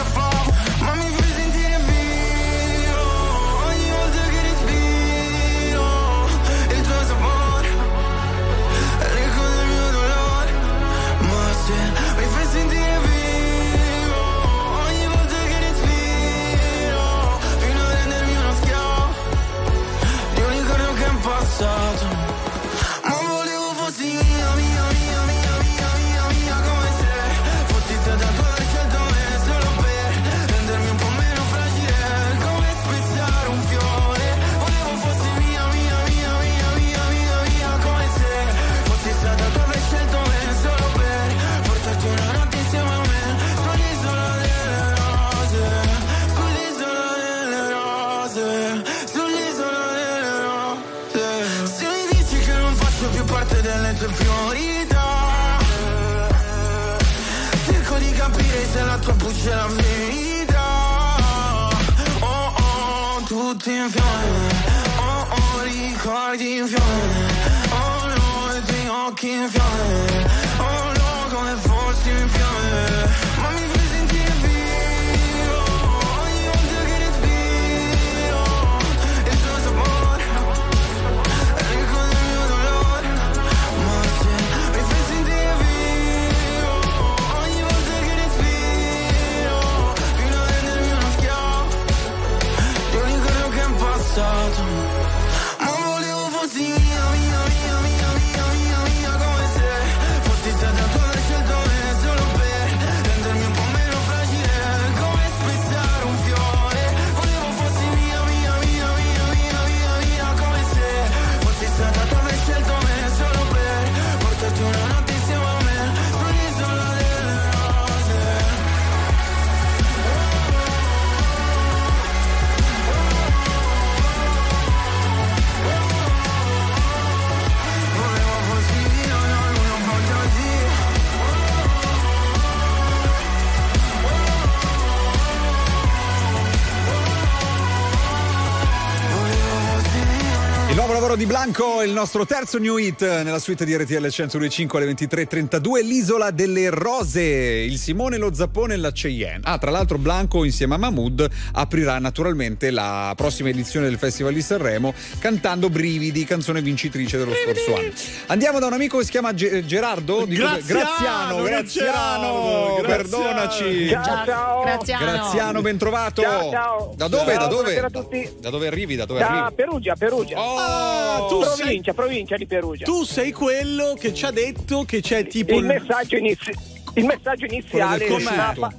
Lavoro di Blanco, il nostro terzo new hit nella suite di RTL 125 alle 23.32, l'isola delle rose, il Simone, lo Zappone e la Cheyenne. Ah, tra l'altro Blanco insieme a Mahmood aprirà naturalmente la prossima edizione del Festival di Sanremo cantando Brividi, canzone vincitrice dello scorso anno. Andiamo da un amico che si chiama Ge- Gerardo? Graziano, Graziano, Graziano, Gerardo, perdonaci. Ciao, ciao. Graziano. Graziano, ben trovato. Ciao, ciao. Da dove? Ciao, da dove? buonasera a tutti. Da dove arrivi? Da dove Da arrivi? Perugia, Perugia. Ah, tu sei- provincia, provincia di Perugia. Tu sei quello che ci ha detto che c'è tipo il messaggio, inizi- il messaggio iniziale del. Napa-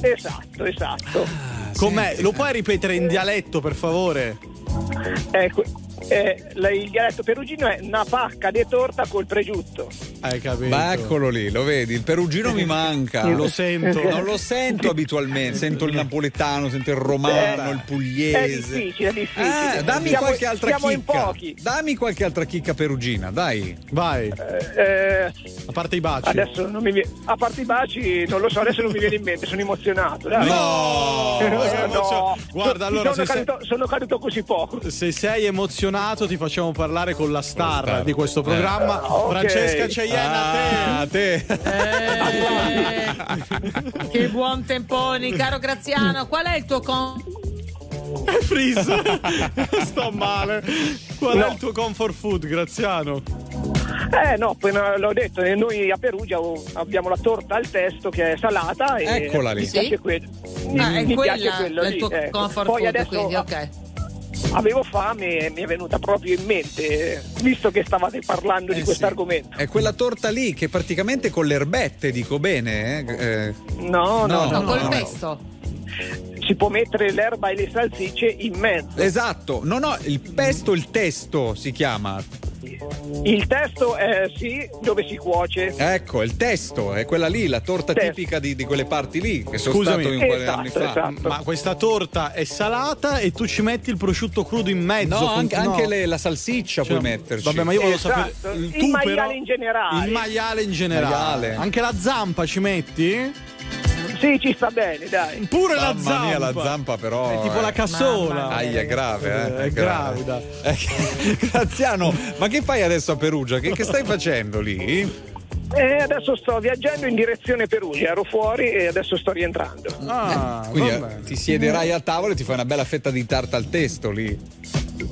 Esatto, esatto. Com'è? Lo puoi ripetere in dialetto, per favore? Ecco, eh, la- il dialetto perugino è una pacca di torta col pregiutto. Hai capito? Ma eccolo lì, lo vedi, il perugino mi manca. Lo sento. Non lo sento abitualmente, sento il napoletano, sento il romano, il pugliese. È difficile, è difficile. Eh, dammi Siamo- qualche altra siamo in chicca. pochi. Dammi qualche altra chicca perugina, dai. Vai. Eh, a parte i baci. Adesso non mi viene, a parte i baci, non lo so, adesso non mi viene in mente, sono emozionato. Dai. No! Eh, no. Guarda, allora, sono, se sei- caduto, sono caduto così poco. Se sei emozionato, ti facciamo parlare con la star, di questo programma, Eh, ok. Francesca Cheyenne. Ah, a te. Eh, che buon temponi, caro Graziano. Qual è il tuo con... Freeze. Sto male. Qual No. è il tuo comfort food, Graziano? Eh no, appena l'ho detto, eh, noi a Perugia abbiamo la torta al testo che è salata e Eccola lì. mi Sì? piace quello. Mi, Ah, è mi quella piace quello il lì. tuo ecco. comfort Poi food, adesso quindi ok. Avevo fame e mi è venuta proprio in mente, visto che stavate parlando di Eh, questo sì. argomento. È quella torta lì che praticamente con le erbette, dico bene. eh? Eh, No, no, No, no. col no. pesto. Si può mettere l'erba e le salsicce in mezzo. Esatto, no, no, il pesto, il testo si chiama. Il testo è sì, dove si cuoce. Ecco, il testo è quella lì, la torta Testo. tipica di, di quelle parti lì, che sono Scusami. stato un po' di anni Esatto, fa. esatto. Ma questa torta è salata e tu ci metti il prosciutto crudo in mezzo. No, con- anche, no. anche le- la salsiccia Cioè, puoi metterci. Vabbè, ma io volevo Esatto. sapere. Il tu maiale però- in generale. Il maiale in generale. Maiale. Anche la zampa ci metti? Sì, ci sta bene, dai. Pure la Mamma zampa. mia, la zampa però. È tipo la cassola. Mamma Aia, è grave, eh? È gravida. Eh, Graziano, ma che fai adesso a Perugia? Che, che stai facendo lì? E adesso sto viaggiando in direzione Perugia, ero fuori e adesso sto rientrando. Ah, Quindi vabbè. eh, ti siederai a tavolo e ti fai una bella fetta di tarta al testo lì.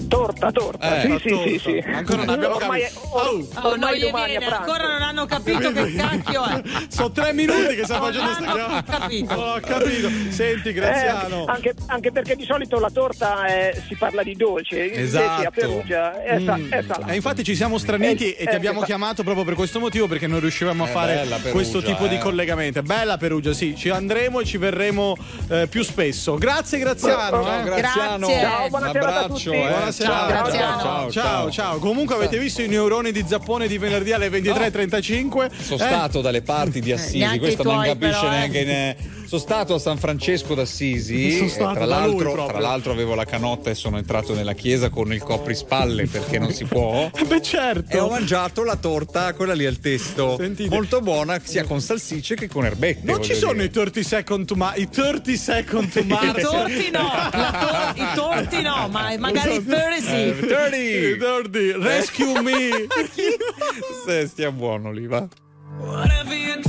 Torta, torta, Eh, sì, sì, torta. sì, sì. Ancora non abbiamo ormai, capito. or- Oh. Oh, ormai non gli viene, ancora non hanno capito che cacchio è. Sono tre minuti che sta Non facendo sta cosa. capito. Ho capito. Senti, Eh, Graziano. anche, anche perché di solito la torta è- si parla di dolce, Esatto. a Perugia è, sa- Mm. è salata. E infatti ci siamo straniti Eh, e ti eh, abbiamo chiamato proprio per questo motivo perché non riuscivamo a È fare Perugia, questo tipo di eh. collegamento. Bella Perugia, sì, ci andremo e ci verremo eh, più spesso. Grazie Graziano. Ciao eh. Graziano. Grazie. Ciao, Un buona serata a abbraccio. Eh. Buonasera. Ciao, Graziano. ciao, Ciao, ciao. Comunque avete visto i neuroni di Zappone di venerdì alle 23.35? Sono Eh, stato dalle parti di Assisi, neanche questo non capisce però, eh. neanche. Ne... Sono stato a San Francesco d'Assisi. Sono stato tra, l'altro, tra l'altro avevo la canotta e sono entrato nella chiesa con il coprispalle perché non si può. Beh, certo. E ho mangiato la torta, quella lì al testo. Sentite. Molto buona, sia con salsicce che con erbette. Non ci sono dire. i 30 second to Mars. I 30 second to I Mars. torti no, la tor- i torti no, ma magari i 30 Eh, sì. 30. I 30. Rescue me. Se stia buono lì, va. Whatever you do,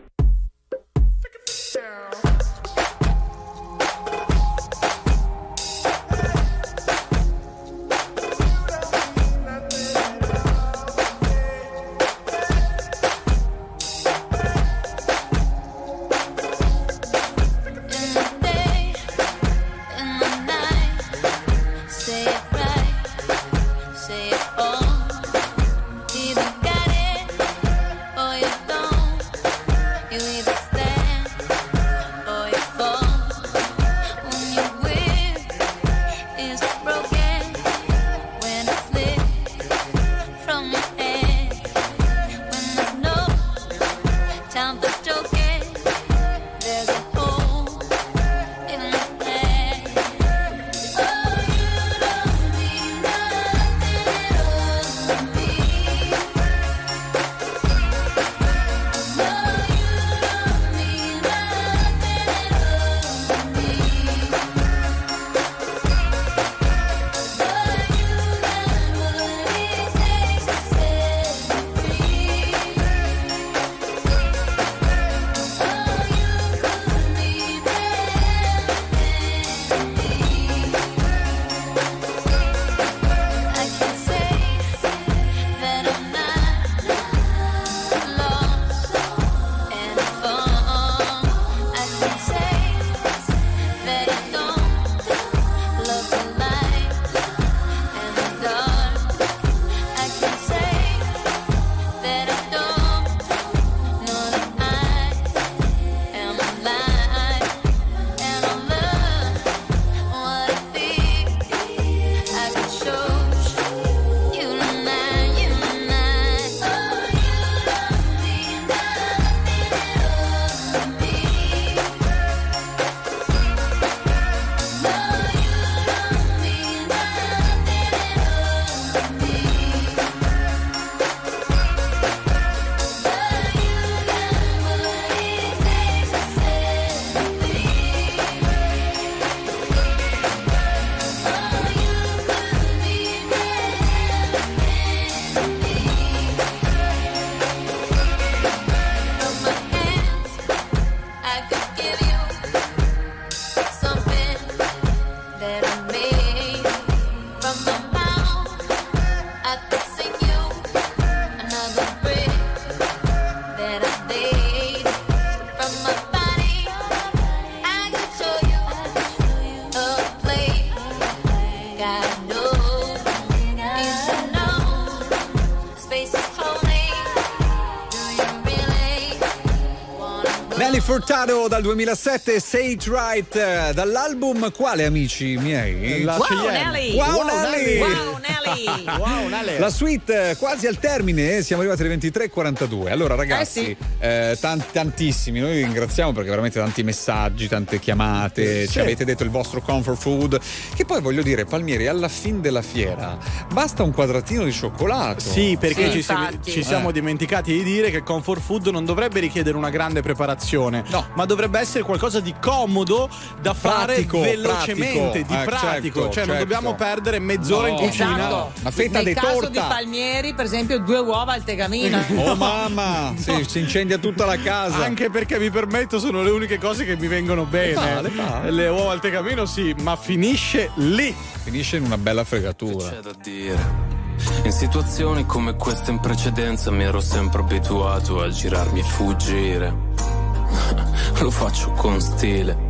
Furtado dal 2007, Say It Right, eh, dall'album quale amici miei? La Wow. Nelly! Wow, Wow, Nelly! Wow, Nelly! Wow, Nale. La suite eh, quasi al termine, eh, siamo arrivati alle 23.42. Allora, ragazzi, Eh sì. eh, tan- tantissimi. Noi vi ringraziamo perché veramente tanti messaggi, tante chiamate. Sì. Ci avete detto il vostro comfort food. Che poi voglio dire, Palmieri, alla fin della fiera basta un quadratino di cioccolato. Sì, perché Sì, ci, siamo- infatti. ci siamo Eh. dimenticati di dire che comfort food non dovrebbe richiedere una grande preparazione, No. ma dovrebbe essere qualcosa di comodo da fare Pratico, velocemente, pratico. di Eh, pratico. certo, cioè, non certo. dobbiamo perdere mezz'ora in No, cucina. Esatto. Una fetta Nel di caso torta. di Palmieri, per esempio, due uova al tegamino. Oh mamma, sì, si incendia tutta la casa. Anche perché vi permetto, sono le uniche cose che mi vengono bene. fa, le fa. Le uova al tegamino, sì, ma finisce lì. Finisce in una bella fregatura. C'è da dire. In situazioni come queste in precedenza mi ero sempre abituato a girarmi e fuggire. Lo faccio con stile.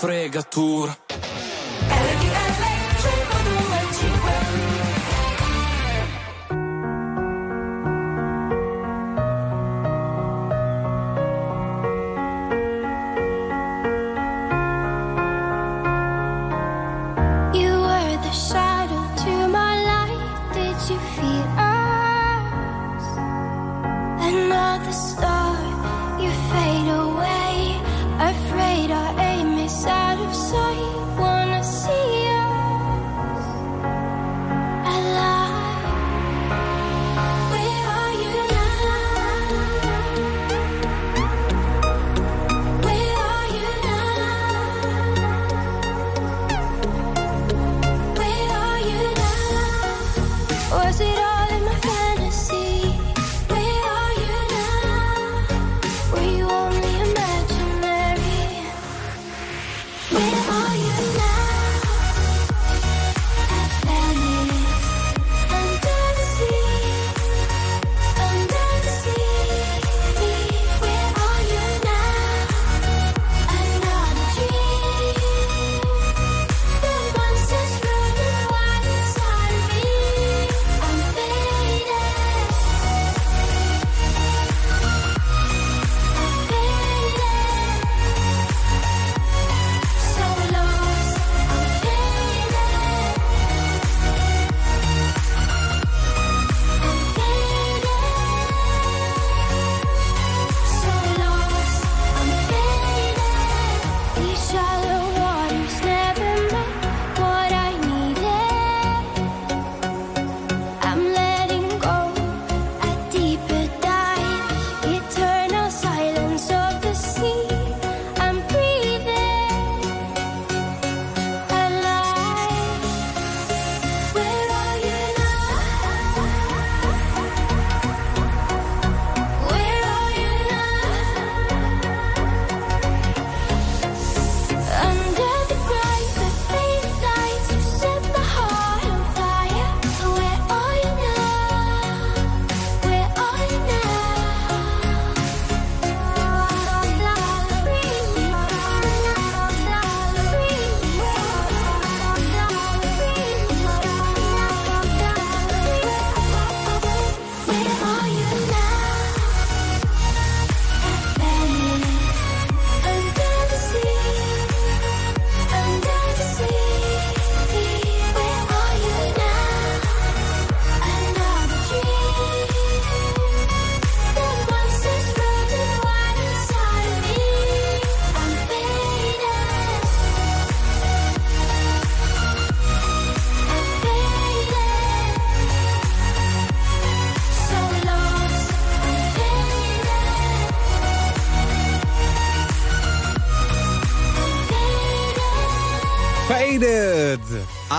fregatura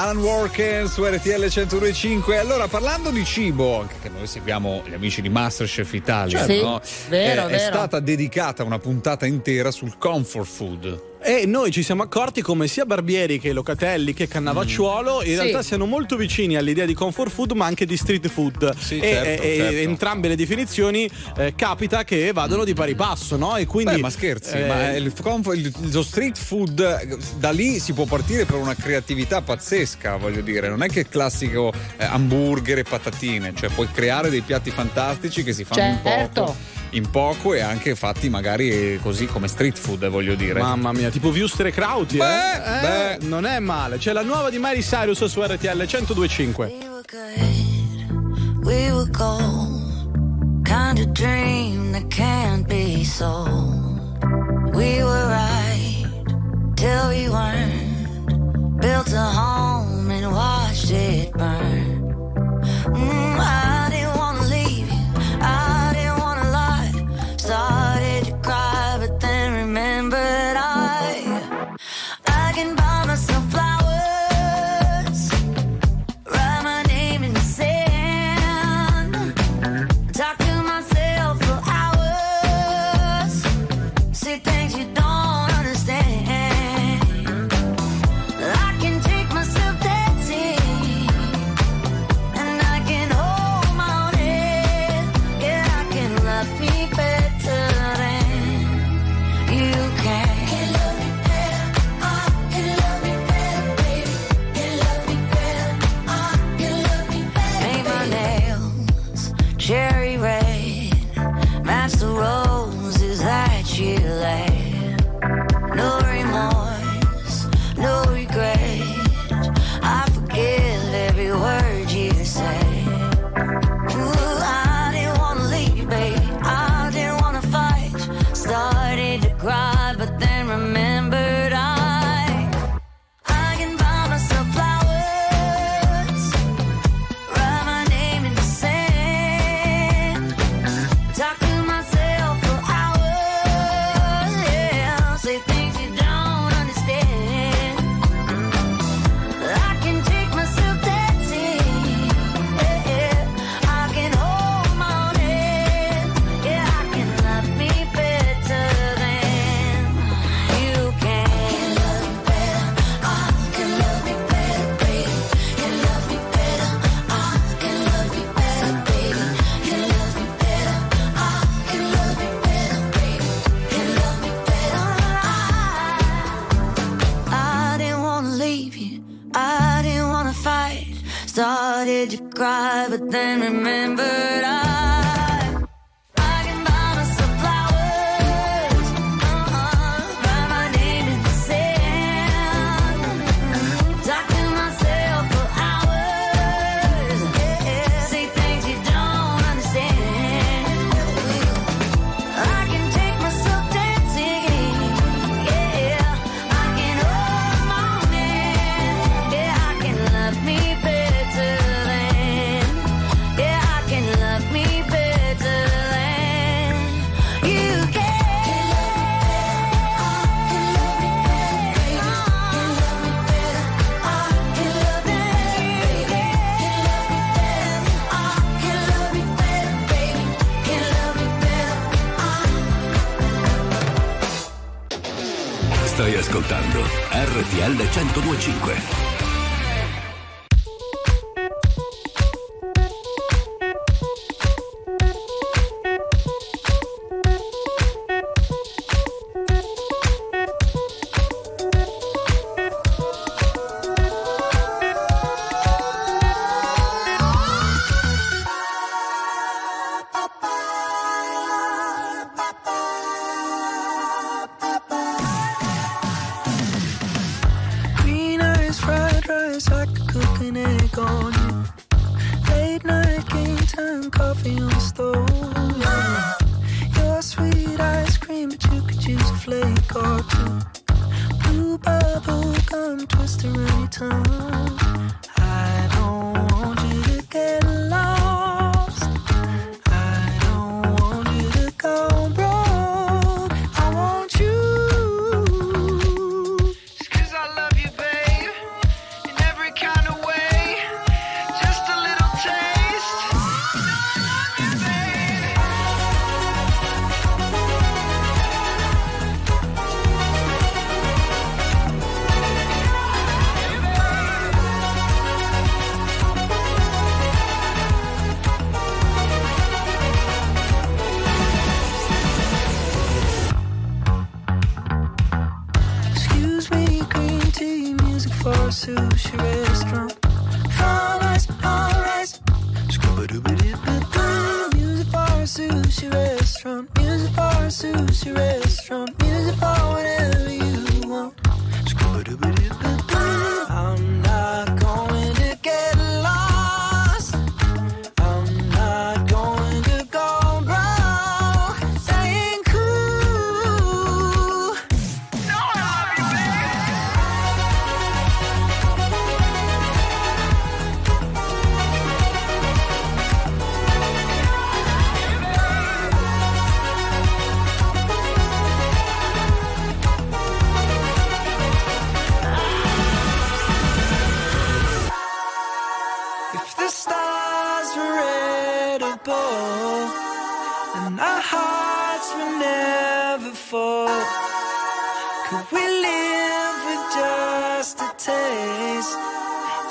Alan Walker su RTL 1025. Allora, parlando di cibo, anche che noi seguiamo gli amici di Masterchef Italia, Sì, no? vero, Eh, è vero. stata dedicata una puntata intera sul comfort food. E noi ci siamo accorti come sia Barbieri che Locatelli che Cannavacciuolo in Sì. realtà siano molto vicini all'idea di comfort food ma anche di street food. Sì, e, certo, e- e certo. entrambe le definizioni eh, capita che vadano di pari passo, no? E quindi. Beh, ma scherzi, eh, ma il, comfort- il- lo street food da lì si può partire per una creatività pazzesca, voglio dire. Non è che il classico eh, hamburger e patatine, cioè puoi creare dei piatti fantastici che si fanno Certo. poco. In poco e anche fatti magari eh, così come street food, voglio dire. Mamma mia, tipo Wuster e Krauti, Beh, eh? beh. Eh, Non è male. C'è la nuova di Miley Cyrus su RTL 1025. we were gold, kind of dream that can't be sold. We were right till we weren't.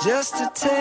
just to tell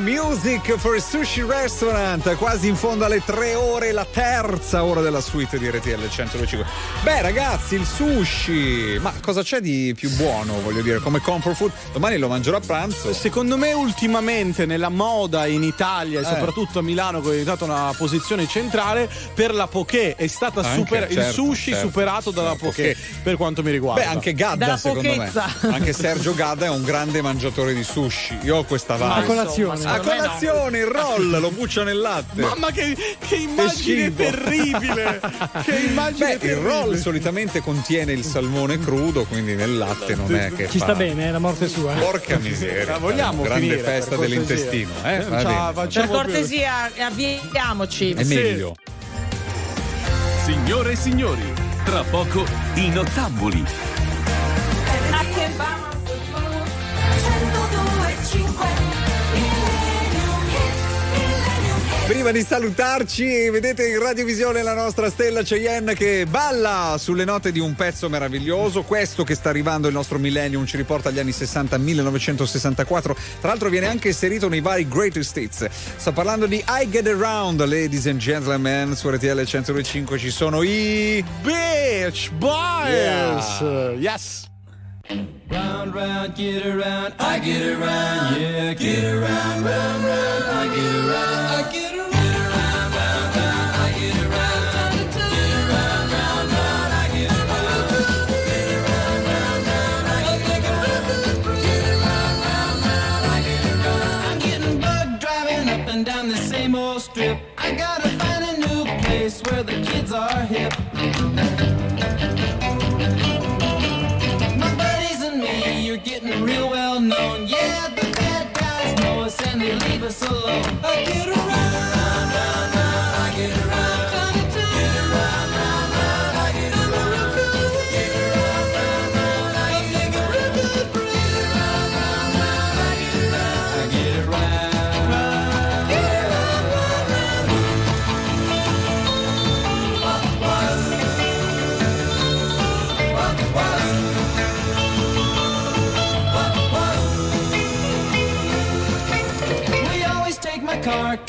Music for Sushi Restaurant, quasi in fondo alle tre ore, la terza ora della suite di RTL 105. Beh ragazzi, il sushi, ma cosa c'è di più buono, voglio dire, come comfort food? Domani lo mangerò a pranzo. Secondo me ultimamente nella moda in Italia e Eh. soprattutto a Milano che è diventata una posizione centrale per la poké è stata Anche, super- il certo, sushi certo. superato dalla La poké per quanto mi riguarda. Beh, anche Gadda, secondo me. Anche Sergio Gadda è un grande mangiatore di sushi. Io ho questa vibe. a colazione. A colazione, il roll, lo buccio nel latte. Mamma che, che immagine terribile! che immagine Beh, il terribile! roll solitamente contiene il salmone crudo, quindi nel latte non è che Ci fa- sta bene, è la morte sua. Porca miseria. La vogliamo grande finire, festa dell'intestino, eh? Va Ciao, bene. Per cortesia, avviamoci. È meglio. Signore e signori, tra poco i nottambuli. Prima di salutarci, vedete in radiovisione la nostra Stella Cheyenne che balla sulle note di un pezzo meraviglioso. Questo che sta arrivando il nostro millennium ci riporta agli anni 60, 1964. Tra l'altro viene anche inserito nei vari greatest hits. Sto parlando di I Get Around, ladies and gentlemen. Su RTL 105 ci sono i Bitch Boys! Yes! Round, round, get around, I get around, yeah, get around, round, round, I get around, I get around. round, round, round, I get around. Get around, round, round, I get around. Get around, round, round, I get around. Get around, round, round, I get around. I'm getting bugged driving up and down the same old strip. I gotta find a new place where the kids are hip.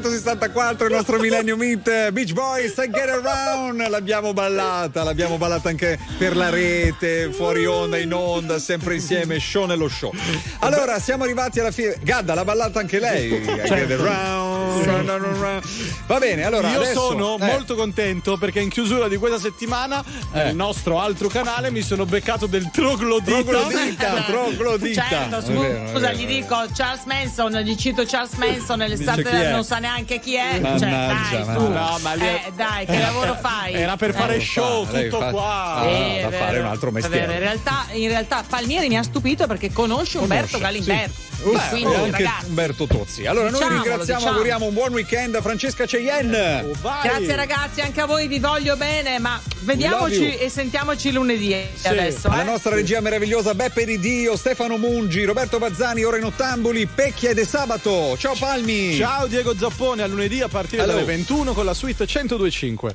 1964, il nostro Millennium Hit Beach Boys I Get Around l'abbiamo ballata, l'abbiamo ballata anche per la rete, fuori onda, in onda, sempre insieme, show nello show. Allora, siamo arrivati alla fine. Gadda l'ha ballata anche lei. I Get Certo. Around. Va bene, allora Io adesso, sono eh. molto contento perché in chiusura di questa settimana Eh. nel nostro altro canale mi sono beccato del troglodita. Troglodita, troglodita. Certo, scusa, vero, è vero, gli dico Charles Manson, gli cito Charles Manson nell'estate Dice chi è? non sa neanche chi è. Mannaggia, cioè, dai, su. No, ma lì- Eh, dai, che lavoro fai? Era per fare Eh. show, Lei tutto fa- qua. Ah, Sì, da fare un altro mestiere. In realtà, in realtà Palmieri mi ha stupito perché conosce Umberto Conosce, Galimberti. Beh, Quindi, anche ragazzi, Umberto Tozzi. Allora, noi Diciamolo, ringraziamo, diciamo. auguriamo un buon weekend a Francesca Cheyenne. Grazie ragazzi, anche a voi vi voglio bene, ma vediamoci e sentiamoci lunedì adesso. Alla eh. nostra regia meravigliosa Beppe Di Dio, Stefano Mungi, Roberto Bazzani, ora in ottamboli, Pecchia ed è sabato. Ciao Palmi. Ciao Diego Zappone, a lunedì a partire Hello. dalle 21 con la suite 1025.